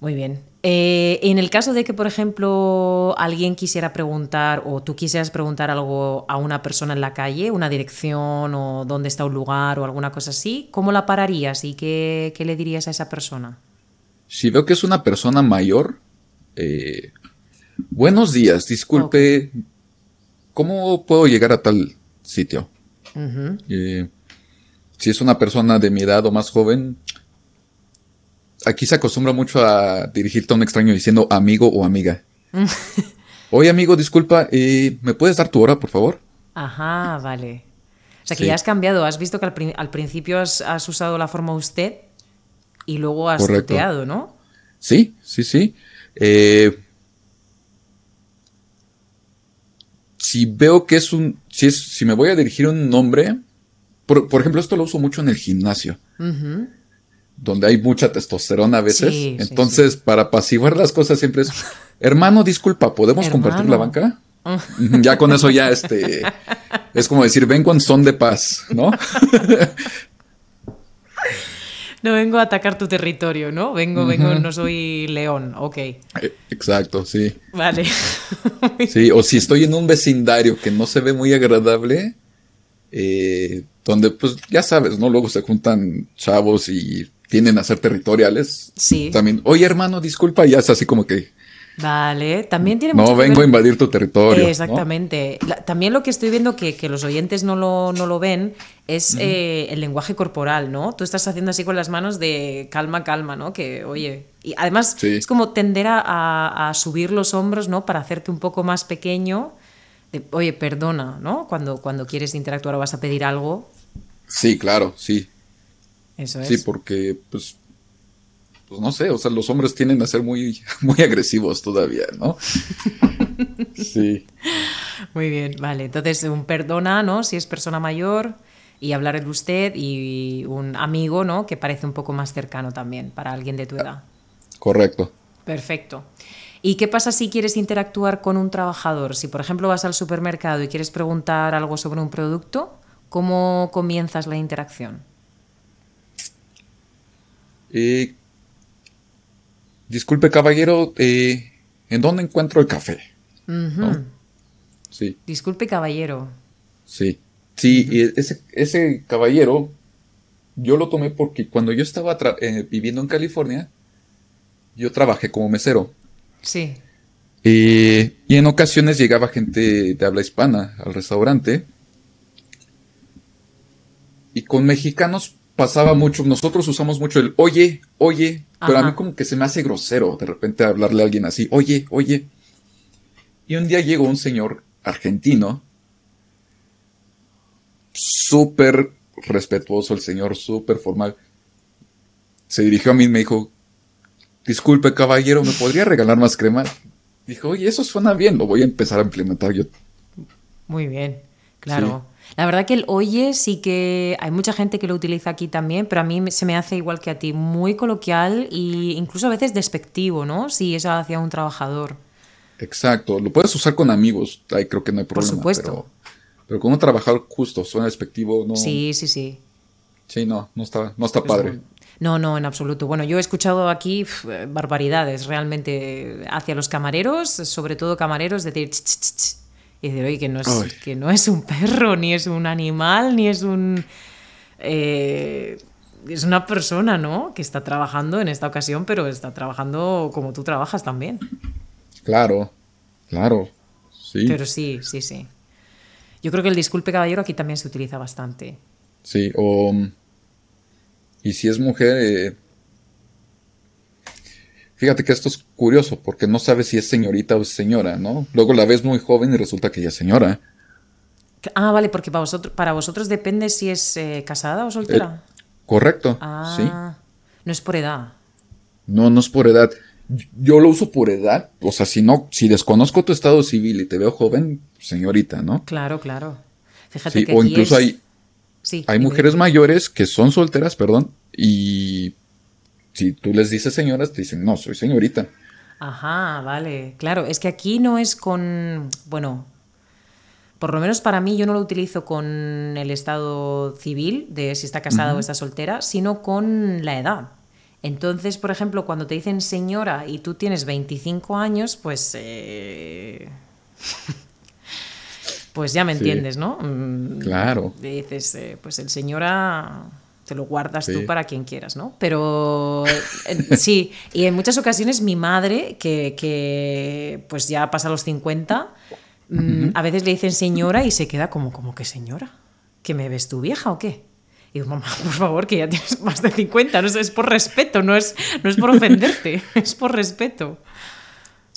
Muy bien. Eh, en el caso de que, por ejemplo, alguien quisiera preguntar o tú quisieras preguntar algo a una persona en la calle, una dirección o dónde está un lugar o alguna cosa así, ¿cómo la pararías y qué, le dirías a esa persona? Si veo que es una persona mayor, eh, buenos días, disculpe, ¿cómo puedo llegar a tal sitio? Eh, si es una persona de mi edad o más joven, aquí se acostumbra mucho a dirigirte a un extraño diciendo amigo o amiga. Oye, amigo, disculpa, eh, ¿me puedes dar tu hora, por favor? Ajá, vale. O sea que ya has cambiado, has visto que al, principio has, usado la forma usted y luego has tuteado, ¿no? Sí, sí, sí. Eh, si veo que es un, si es, si me voy a dirigir un nombre, por, ejemplo, esto lo uso mucho en el gimnasio donde hay mucha testosterona a veces. Entonces, para apaciguar las cosas siempre es, hermano, disculpa, ¿podemos compartir la banca? Ah. ya con eso ya este es como decir, vengo en son de paz, ¿no? no vengo a atacar tu territorio, ¿no? Vengo, vengo, no soy león, ok. Eh, exacto, sí. Vale. sí, o si estoy en un vecindario que no se ve muy agradable, eh, donde pues ya sabes, ¿no? Luego se juntan chavos y tienden a ser territoriales. Sí. También, oye hermano, disculpa, ya es así como que... Vale, también tiene No vengo a invadir tu territorio. exactamente. también lo que estoy viendo que, los oyentes no lo, no lo ven es eh, el lenguaje corporal, ¿no? Tú estás haciendo así con las manos de calma, calma, ¿no? Que, oye, y además es como tender a, a, subir los hombros, ¿no? Para hacerte un poco más pequeño. De, oye, perdona, ¿no? Cuando, cuando quieres interactuar o vas a pedir algo. Sí, claro, sí. Eso es. Sí, porque, pues, pues no sé, o sea, los hombres tienden a ser muy, muy agresivos todavía, ¿no? sí. Muy bien, vale. Entonces, un perdona, ¿no? Si es persona mayor y hablar el usted y un amigo, ¿no? Que parece un poco más cercano también para alguien de tu edad. Correcto. Perfecto. ¿Y qué pasa si quieres interactuar con un trabajador? Si, por ejemplo, vas al supermercado y quieres preguntar algo sobre un producto, ¿cómo comienzas la interacción? Eh, disculpe, caballero, eh, ¿en dónde encuentro el café? Sí. Disculpe, caballero. Sí. Sí, ese, ese, caballero, yo lo tomé porque cuando yo estaba eh, viviendo en California, yo trabajé como mesero. Sí. y en ocasiones llegaba gente de habla hispana al restaurante. Y con mexicanos pasaba mucho, nosotros usamos mucho el oye, oye, pero a mí como que se me hace grosero de repente hablarle a alguien así, oye, oye. Y un día llegó un señor argentino, súper respetuoso el señor, súper formal. Se dirigió a mí y me dijo, disculpe caballero, ¿me podría regalar más crema? Dijo, oye, eso suena bien, lo voy a empezar a implementar yo. Muy bien, claro. La verdad que el oye sí que hay mucha gente que lo utiliza aquí también, pero a mí se me hace igual que a ti, muy coloquial e incluso a veces despectivo, ¿no? Si es hacia un trabajador. Exacto, lo puedes usar con amigos, ahí creo que no hay problema. Por supuesto. Pero, con un trabajador justo, suena despectivo, ¿no? Sí, sí, sí. Sí, no, no está, no está padre. No, no, en absoluto. Bueno, yo he escuchado aquí barbaridades realmente hacia los camareros, sobre todo camareros, decir, y decir, oye, que no, es, que no es un perro, ni es un animal, ni es un... Eh, es una persona, ¿no? Que está trabajando en esta ocasión, pero está trabajando como tú trabajas también. Claro, claro, sí. Pero sí, sí, sí. Yo creo que el disculpe caballero aquí también se utiliza bastante. Sí, o... Y si es mujer, eh, Fíjate que esto es curioso porque no sabes si es señorita o señora, ¿no? Luego la ves muy joven y resulta que ella es señora. Ah, vale, porque para vosotros, para vosotros depende si es eh, casada o soltera. Eh, correcto, ah, sí. No es por edad. No, no es por edad. Yo lo uso por edad. O sea, si no, si desconozco tu estado civil y te veo joven, señorita, ¿no? Claro, claro. Fíjate Sí, que o aquí incluso es- hay, Sí, hay mujeres mayores que son solteras, perdón, y si tú les dices señoras, te dicen, no, soy señorita. Ajá, vale. Claro, es que aquí no es con. Bueno, por lo menos para mí yo no lo utilizo con el estado civil, de si está casada o está soltera, sino con la edad. Entonces, por ejemplo, cuando te dicen señora y tú tienes 25 años, pues. eh, pues ya me Sí. entiendes, ¿no? Mm, Claro. Dices, eh, pues el señora te lo guardas tú para quien quieras, ¿no? Pero eh, sí, y en muchas ocasiones mi madre, que, que, pues ya pasa los 50, mm, a veces le dicen señora y se queda como, como que señora, ¿que me ves tú vieja o qué? Y digo, mamá, por favor, que ya tienes más de 50, no es, es por respeto, no es, no es por ofenderte, es por respeto.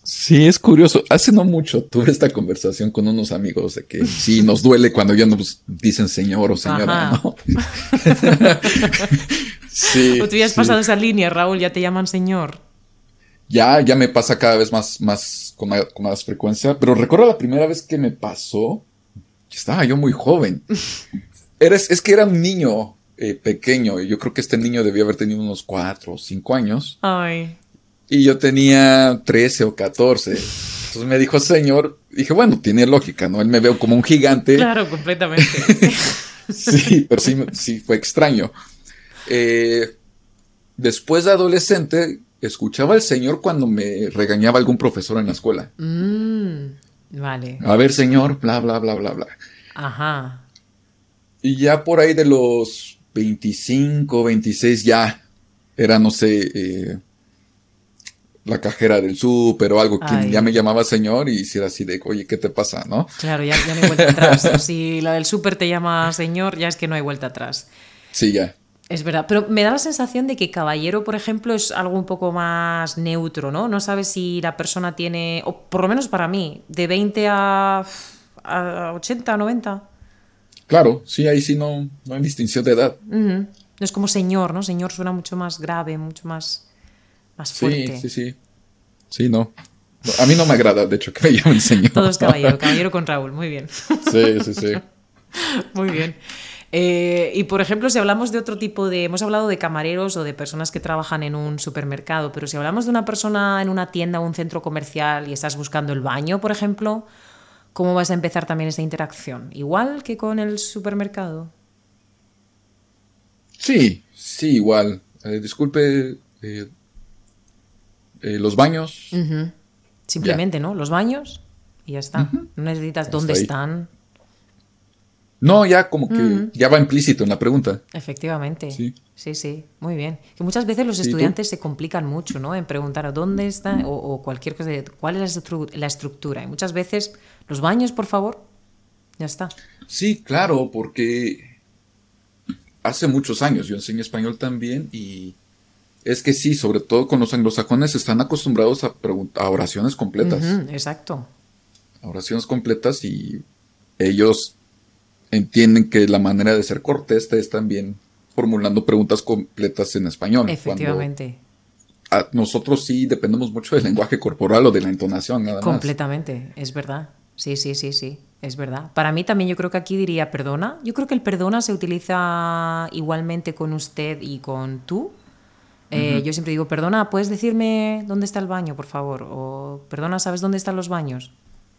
Sí, es curioso. Hace no mucho tuve esta conversación con unos amigos de que sí nos duele cuando ya nos dicen señor o señora, Ajá. ¿no? sí. O tú ya has sí. pasado esa línea, Raúl, ya te llaman señor. Ya, ya me pasa cada vez más, más, con, más frecuencia. Pero recuerdo la primera vez que me pasó, estaba yo muy joven. Eres, es que era un niño eh, pequeño. y Yo creo que este niño debía haber tenido unos cuatro o cinco años. Ay, Y yo tenía 13 o 14. Entonces me dijo, señor, dije, bueno, tiene lógica, ¿no? Él me veo como un gigante. claro, completamente. Sí, pero sí, sí fue extraño. Eh, después de adolescente, escuchaba al señor cuando me regañaba algún profesor en la escuela. Mm, vale. A ver, señor, bla, bla, bla, bla, bla. Ajá. Y ya por ahí de los 25, 26, ya era, no sé, eh, la cajera del súper o algo, quien Ay. ya me llamaba señor y si era así de, oye, ¿qué te pasa, no? Claro, ya, ya no hay vuelta atrás. Si la del súper te llama señor, ya es que no hay vuelta atrás. Sí, ya. Es verdad, pero me da la sensación de que caballero, por ejemplo, es algo un poco más neutro, ¿no? No sabes si la persona tiene, o por lo menos para mí, de 20 a, a 80, 90. Claro, sí, ahí sí no, no hay distinción de edad. No es como señor, ¿no? Señor suena mucho más grave, mucho más, más Sí, fuerte. sí, sí. Sí, no. No, A mí no me agrada, de hecho, que me llamen señor. Todo es caballero, caballero con Raúl, muy bien. Sí, sí, sí. Muy bien. Eh, y por ejemplo, si hablamos de otro tipo de. Hemos hablado de camareros o de personas que trabajan en un supermercado, pero si hablamos de una persona en una tienda o un centro comercial y estás buscando el baño, por ejemplo, ¿cómo vas a empezar también esa interacción? ¿Igual que con el supermercado? Sí, sí, igual. Eh, disculpe, eh, eh, los baños. Simplemente, ¿no? Los baños y ya está. No necesitas dónde ahí. están. No, ya como que ya va implícito en la pregunta. Efectivamente. Sí. Sí, sí, muy bien. Que muchas veces los estudiantes se complican mucho, ¿no? En preguntar dónde está o, o cualquier cosa, cuál es la, estru- la estructura. Y muchas veces, los baños, por favor, ya está. Sí, claro, porque hace muchos años yo enseñé español también y es que sí, sobre todo con los anglosajones están acostumbrados a, a oraciones completas. Exacto. a oraciones completas y ellos entienden que la manera de ser cortés es también formulando preguntas completas en español. Efectivamente. a- nosotros sí dependemos mucho del lenguaje corporal o de la entonación, nada más. Completamente, es verdad. Sí, sí, sí, sí, es verdad. Para mí también yo creo que aquí diría perdona. Yo creo que el perdona se utiliza igualmente con usted y con tú. Eh, Yo siempre digo, perdona, ¿puedes decirme dónde está el baño, por favor? O perdona, ¿sabes dónde están los baños?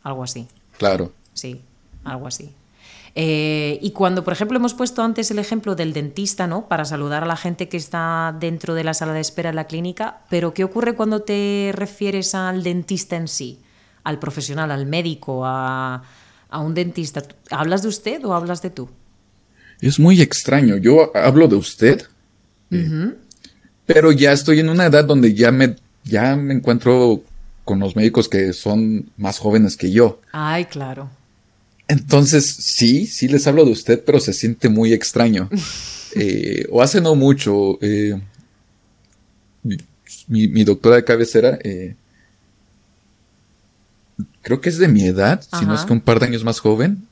Algo así. Claro. Sí, algo así. Eh, y cuando, por ejemplo, hemos puesto antes el ejemplo del dentista, ¿no? Para saludar a la gente que está dentro de la sala de espera en la clínica, pero ¿qué ocurre cuando te refieres al dentista en sí? Al profesional, al médico, a, a un dentista. ¿Hablas de usted o hablas de tú? Es muy extraño. Yo hablo de usted, eh, pero ya estoy en una edad donde ya me, ya me encuentro con los médicos que son más jóvenes que yo. Ay, claro. Entonces, sí, sí les hablo de usted, pero se siente muy extraño. Eh, o hace no mucho, eh, mi, doctora de cabecera, eh, creo que es de mi edad, si no es Ajá. que un par de años más joven,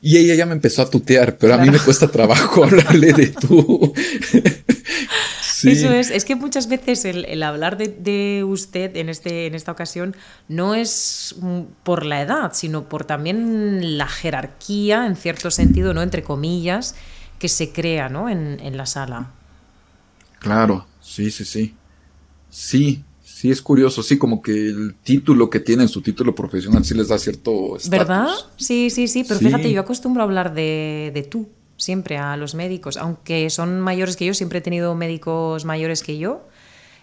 Y ella ya me empezó a tutear, pero a mí me cuesta trabajo hablarle de tú. Eso es, es que muchas veces el, hablar de, usted en, este, en esta ocasión no es por la edad, sino por también la jerarquía, en cierto sentido, ¿no? Entre comillas, que se crea, ¿no? En, en la sala. Claro, sí, sí, sí. Sí, sí es curioso, sí, como que el título que tienen, su título profesional, sí les da cierto ¿Verdad? Sí, sí, sí, pero fíjate, yo acostumbro a hablar de, de tú siempre a los médicos, aunque son mayores que yo, siempre he tenido médicos mayores que yo.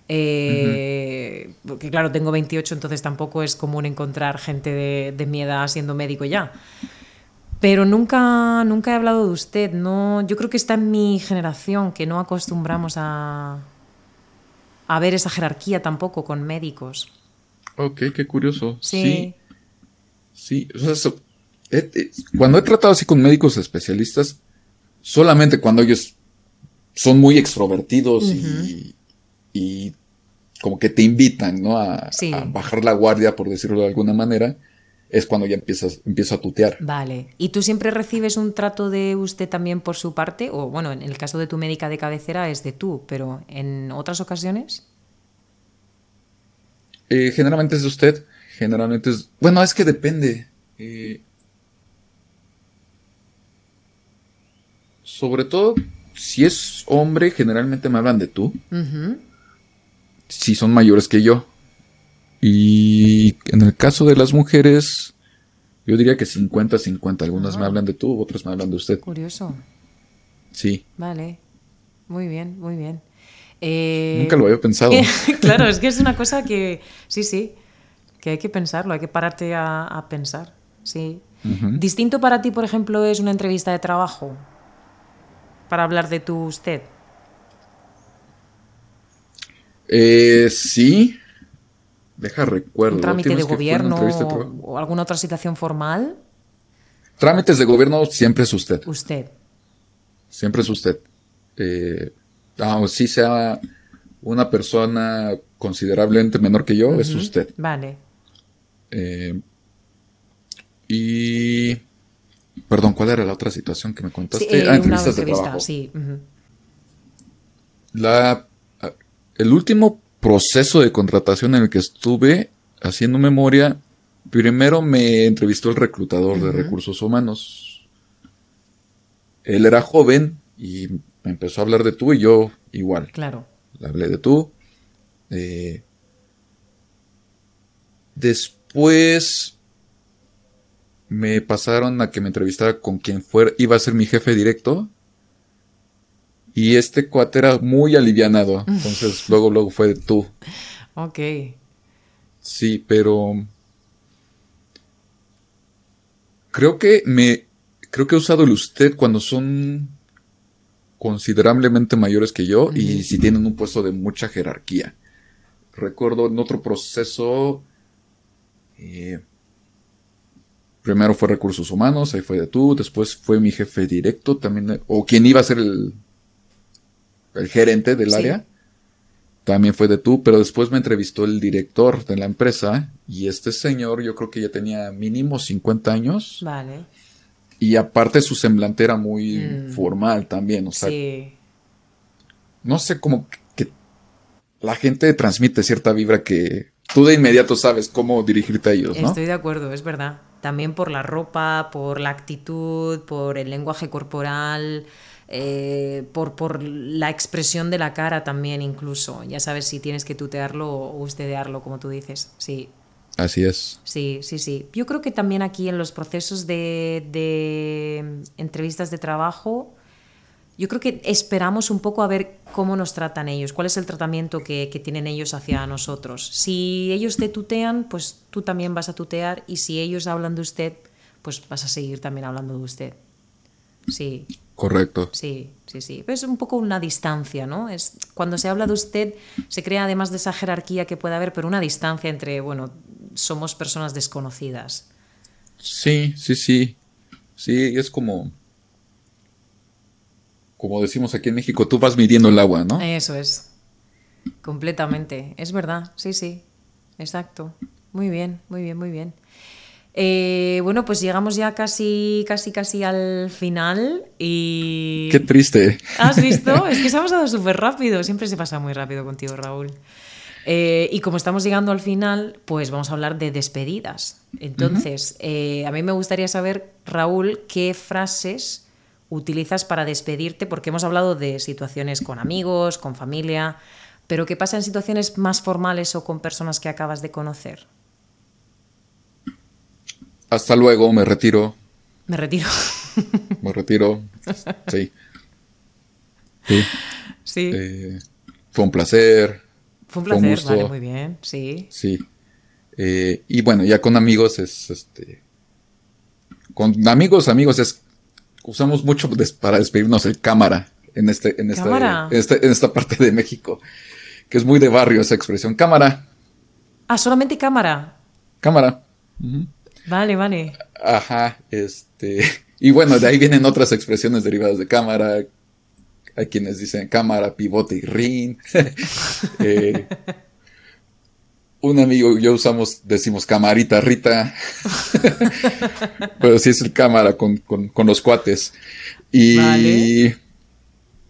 Eh, porque claro, tengo 28, entonces tampoco es común encontrar gente de, de, mi edad siendo médico ya. Pero nunca, nunca he hablado de usted. No, yo creo que está en mi generación, que no acostumbramos a, a ver esa jerarquía tampoco con médicos. Ok, qué curioso. Sí. Sí, cuando he tratado así con médicos especialistas, solamente cuando ellos son muy extrovertidos y, como que te invitan, ¿no? A, bajar la guardia, por decirlo de alguna manera, es cuando ya empiezas, empiezo a tutear. Vale. ¿Y tú siempre recibes un trato de usted también por su parte? O bueno, en el caso de tu médica de cabecera es de tú, pero ¿en otras ocasiones? Eh, generalmente es de usted. Generalmente es. Bueno, es que depende. Eh, sobre todo, si es hombre, generalmente me hablan de tú. Si son mayores que yo. Y en el caso de las mujeres, yo diría que 50-50. Algunas me hablan de tú, otras me hablan de usted. Curioso. Sí. Vale. Muy bien, muy bien. Eh, Nunca lo había pensado. claro, es que es una cosa que, sí, sí, que hay que pensarlo, hay que pararte a, pensar. Sí. Distinto para ti, por ejemplo, es una entrevista de trabajo para hablar de tu usted? Eh, sí. Deja recuerdo. ¿Un trámite de gobierno o alguna otra situación formal? Trámites de gobierno siempre es usted. Usted. Siempre es usted. Eh, aunque sí sea una persona considerablemente menor que yo, es usted. Vale. Eh, y Perdón, ¿cuál era la otra situación que me contaste? Sí, ah, entrevistas de trabajo. Sí. La, ah, el último proceso de contratación en el que estuve haciendo memoria, primero me entrevistó el reclutador de recursos humanos. Él era joven y me empezó a hablar de tú y yo igual. Claro. Le hablé de tú. Eh, después me pasaron a que me entrevistara con quien fuera, iba a ser mi jefe directo. Y este cuate era muy alivianado. Entonces, luego, luego fue tú. Ok. Sí, pero. Creo que me. Creo que he usado el usted cuando son considerablemente mayores que yo y si tienen un puesto de mucha jerarquía. Recuerdo en otro proceso. Eh, Primero fue recursos humanos, ahí fue de tú, después fue mi jefe directo también, o quien iba a ser el, el gerente del área, también fue de tú, pero después me entrevistó el director de la empresa y este señor yo creo que ya tenía mínimo 50 años. Vale. Y aparte su semblante era muy mm. formal también, o sea. Sí. No sé, como que la gente transmite cierta vibra que tú de inmediato sabes cómo dirigirte a ellos, ¿no? Estoy de acuerdo, es verdad también por la ropa, por la actitud, por el lenguaje corporal, eh, por, por, la expresión de la cara también incluso. Ya sabes si tienes que tutearlo o ustedearlo, como tú dices. Sí. Así es. Sí, sí, sí. Yo creo que también aquí en los procesos de, de entrevistas de trabajo yo creo que esperamos un poco a ver cómo nos tratan ellos, cuál es el tratamiento que, tienen ellos hacia nosotros. Si ellos te tutean, pues tú también vas a tutear y si ellos hablan de usted, pues vas a seguir también hablando de usted. Sí. Correcto. Sí, sí, sí. Es un poco una distancia, ¿no? Es, cuando se habla de usted, se crea además de esa jerarquía que puede haber, pero una distancia entre, bueno, somos personas desconocidas. Sí, sí, sí. Sí, es como como decimos aquí en México, tú vas midiendo el agua, ¿no? Eso es. Completamente. Es verdad. Sí, sí. Exacto. Muy bien, muy bien, muy bien. Eh, bueno, pues llegamos ya casi, casi, casi al final y... Qué triste. ¿Has visto? es que se ha pasado súper rápido. Siempre se pasa muy rápido contigo, Raúl. Eh, y como estamos llegando al final, pues vamos a hablar de despedidas. Entonces, eh, a mí me gustaría saber, Raúl, qué frases utilizas para despedirte, porque hemos hablado de situaciones con amigos, con familia, pero ¿qué pasa en situaciones más formales o con personas que acabas de conocer? Hasta luego, me retiro. Me retiro. me retiro. Sí. Sí. Sí. Eh, fue un placer. Fue un placer, vale, muy bien, sí. Sí. Eh, y bueno, ya con amigos es este. Con amigos, amigos es. Usamos mucho para despedirnos el cámara en este, en esta, en, este, en esta parte de México. Que es muy de barrio esa expresión. Cámara. Ah, solamente cámara. Cámara. Vale, vale. Ajá, este. Y bueno, de ahí vienen otras expresiones derivadas de cámara. Hay quienes dicen cámara, pivote y ring. Eh, un amigo y yo usamos, decimos camarita, Rita. Pero sí es el cámara con, los cuates. Y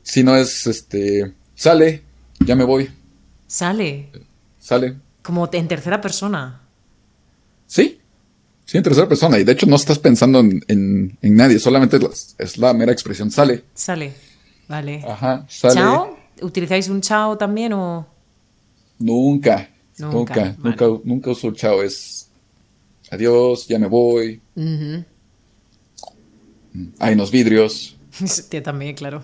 si no es este. Sale, ya me voy. Sale. Sale. Como en tercera persona. Sí. Sí, en tercera persona. Y de hecho no estás pensando en, nadie, solamente es la, mera expresión. Sale. Sale. Vale. Ajá, sale. ¿Chao? ¿Utilizáis un chao también o...? Nunca. Nunca. Nunca, nunca, uso el chao. Es adiós, ya me voy. Hay unos vidrios. Sí, también, claro.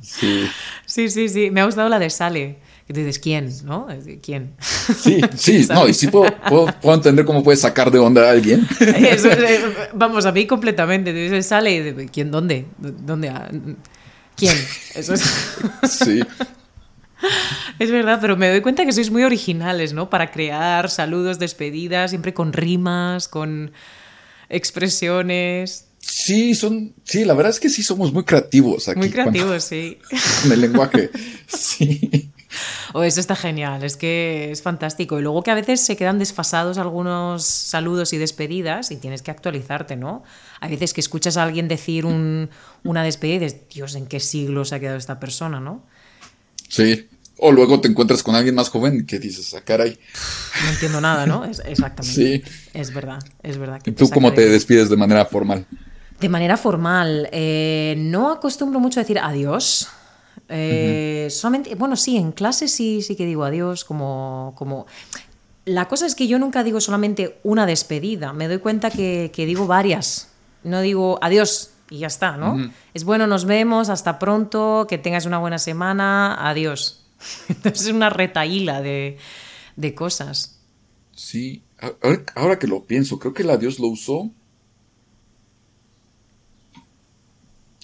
sí. Sí, sí, sí. Me ha gustado la de sale que dices, ¿quién? ¿No? ¿Quién? Sí, sí, no, y sí puedo, puedo, entender cómo puedes sacar de onda a alguien. vamos, a mí completamente. Dices, sale, ¿quién? ¿Dónde? ¿Dónde? ¿Quién? Eso es. Sí. Es verdad, pero me doy cuenta que sois muy originales, ¿no? Para crear saludos, despedidas, siempre con rimas, con expresiones. Sí, son, sí, la verdad es que sí somos muy creativos aquí. Muy creativos, sí. Con el lenguaje, sí. O eso está genial, es que es fantástico. Y luego que a veces se quedan desfasados algunos saludos y despedidas y tienes que actualizarte, ¿no? Hay veces que escuchas a alguien decir una despedida y dices, Dios, ¿en qué siglo se ha quedado esta persona, no? Sí. O luego te encuentras con alguien más joven que dices, ah, caray. No entiendo nada, ¿no? exactamente. Sí. Es verdad, es verdad. ¿Y tú cómo te despides de manera formal? De manera formal, eh, no acostumbro mucho a decir adiós. Eh, solamente, bueno, sí, en clase sí, sí que digo adiós, como, como... La cosa es que yo nunca digo solamente una despedida, me doy cuenta que, digo varias. No digo adiós y ya está, ¿no? Es bueno, nos vemos, hasta pronto, que tengas una buena semana, adiós. Entonces es una retaíla de, de cosas. Sí, ahora, que lo pienso, creo que el adiós lo usó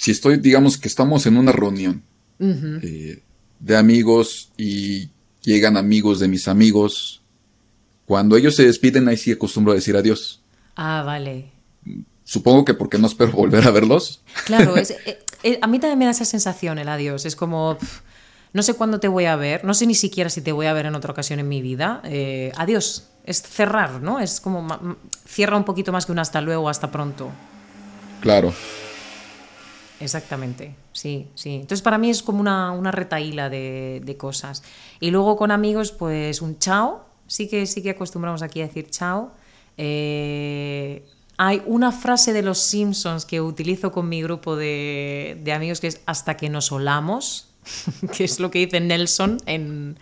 si estoy, digamos que estamos en una reunión eh, de amigos y llegan amigos de mis amigos. Cuando ellos se despiden, ahí sí acostumbro a decir adiós. Ah, vale. Supongo que porque no espero volver a verlos. Claro, es, eh, eh, a mí también me da esa sensación el adiós. Es como, no sé cuándo te voy a ver, no sé ni siquiera si te voy a ver en otra ocasión en mi vida. adiós, es cerrar, ¿no? Es como, cierra un poquito más que un hasta luego, hasta pronto. Claro. Exactamente, sí, sí. Entonces para mí es como una, una retaíla de, cosas. Y luego con amigos, pues un chao, sí que, sí que acostumbramos aquí a decir chao. Eh, hay una frase de los Simpsons que utilizo con mi grupo de, amigos que es hasta que nos olamos, que es lo que dice Nelson en,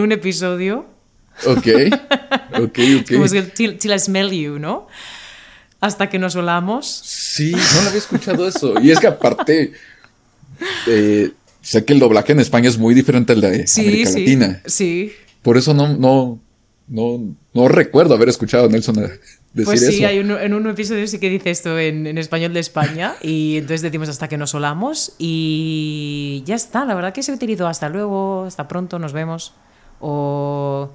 un episodio. Ok, ok, ok. Como till, till I smell you, ¿no? hasta que nos volamos. Sí, no lo había escuchado eso. Y es que aparte, eh, sé que el doblaje en España es muy diferente al de América Latina. Sí. Por eso no, no, no, no recuerdo haber escuchado a Nelson decir pues sí, eso. Hay en un episodio sí que dice esto en, en, español de España y entonces decimos hasta que nos solamos y ya está. La verdad que se utilizó hasta luego, hasta pronto, nos vemos. O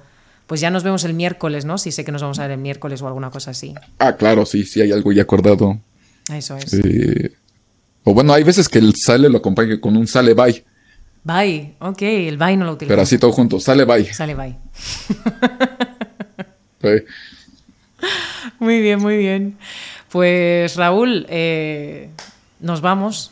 pues ya nos vemos el miércoles, ¿no? Si sé que nos vamos a ver el miércoles o alguna cosa así. Ah, claro, sí, sí hay algo ya acordado. Eso es. Eh, o bueno, hay veces que el sale lo acompaña con un sale bye. Bye, ok, el bye no lo utilizo. Pero así todo junto, sale bye. Sale bye. Muy bien, muy bien. Pues Raúl, eh, nos vamos.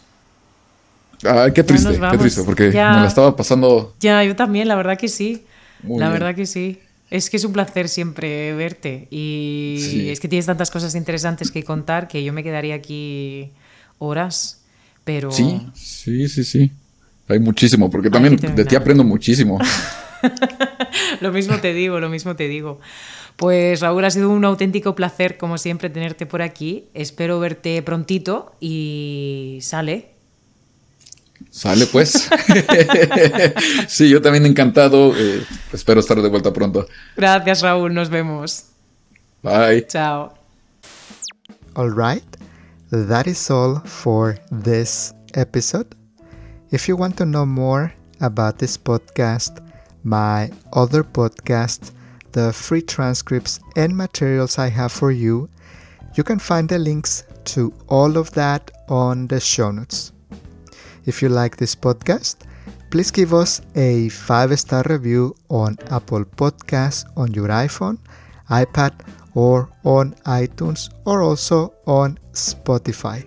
Ay, qué triste, qué triste, porque me la estaba pasando. Ya, yo también, la verdad que sí. la verdad que sí. Es que es un placer siempre verte y es que tienes tantas cosas interesantes que contar que yo me quedaría aquí horas, pero... Sí, sí, sí, sí. Hay muchísimo, porque también de ti aprendo muchísimo. lo mismo te digo, lo mismo te digo. Pues Raúl, ha sido un auténtico placer, como siempre, tenerte por aquí. Espero verte prontito y sale. Sale pues. sí, yo también encantado. Eh, espero estar de vuelta pronto. Gracias, Raúl. Nos vemos. Bye. Chao. All right. That is all for this episode. If you want to know more about this podcast, my other podcast, the free transcripts and materials I have for you, you can find the links to all of that on the show notes. If you like this podcast, please give us a five star review on Apple Podcasts on your iPhone, iPad, or on iTunes, or also on Spotify.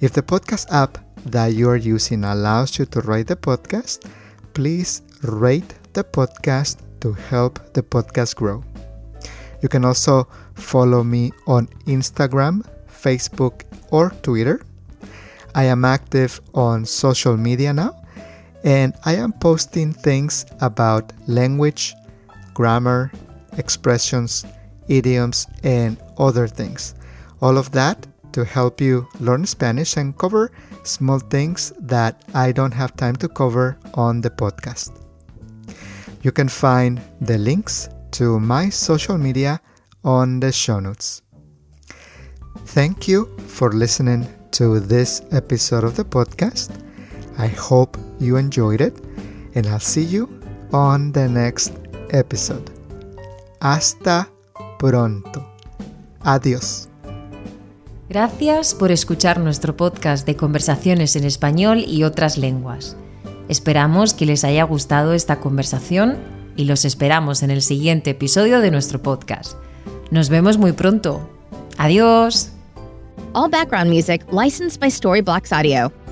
If the podcast app that you are using allows you to rate the podcast, please rate the podcast to help the podcast grow. You can also follow me on Instagram, Facebook, or Twitter I am active on social media now and I am posting things about language, grammar, expressions, idioms, and other things. All of that to help you learn Spanish and cover small things that I don't have time to cover on the podcast. You can find the links to my social media on the show notes. Thank you for listening to this episode of the podcast. I hope you enjoyed it, and I'll see you on the next episode. Hasta pronto. Adiós. Gracias por escuchar nuestro podcast de conversaciones en español y otras lenguas. Esperamos que les haya gustado esta conversación y los esperamos en el siguiente episodio de nuestro podcast. Nos vemos muy pronto. Adiós. All background music licensed by Storyblocks Audio.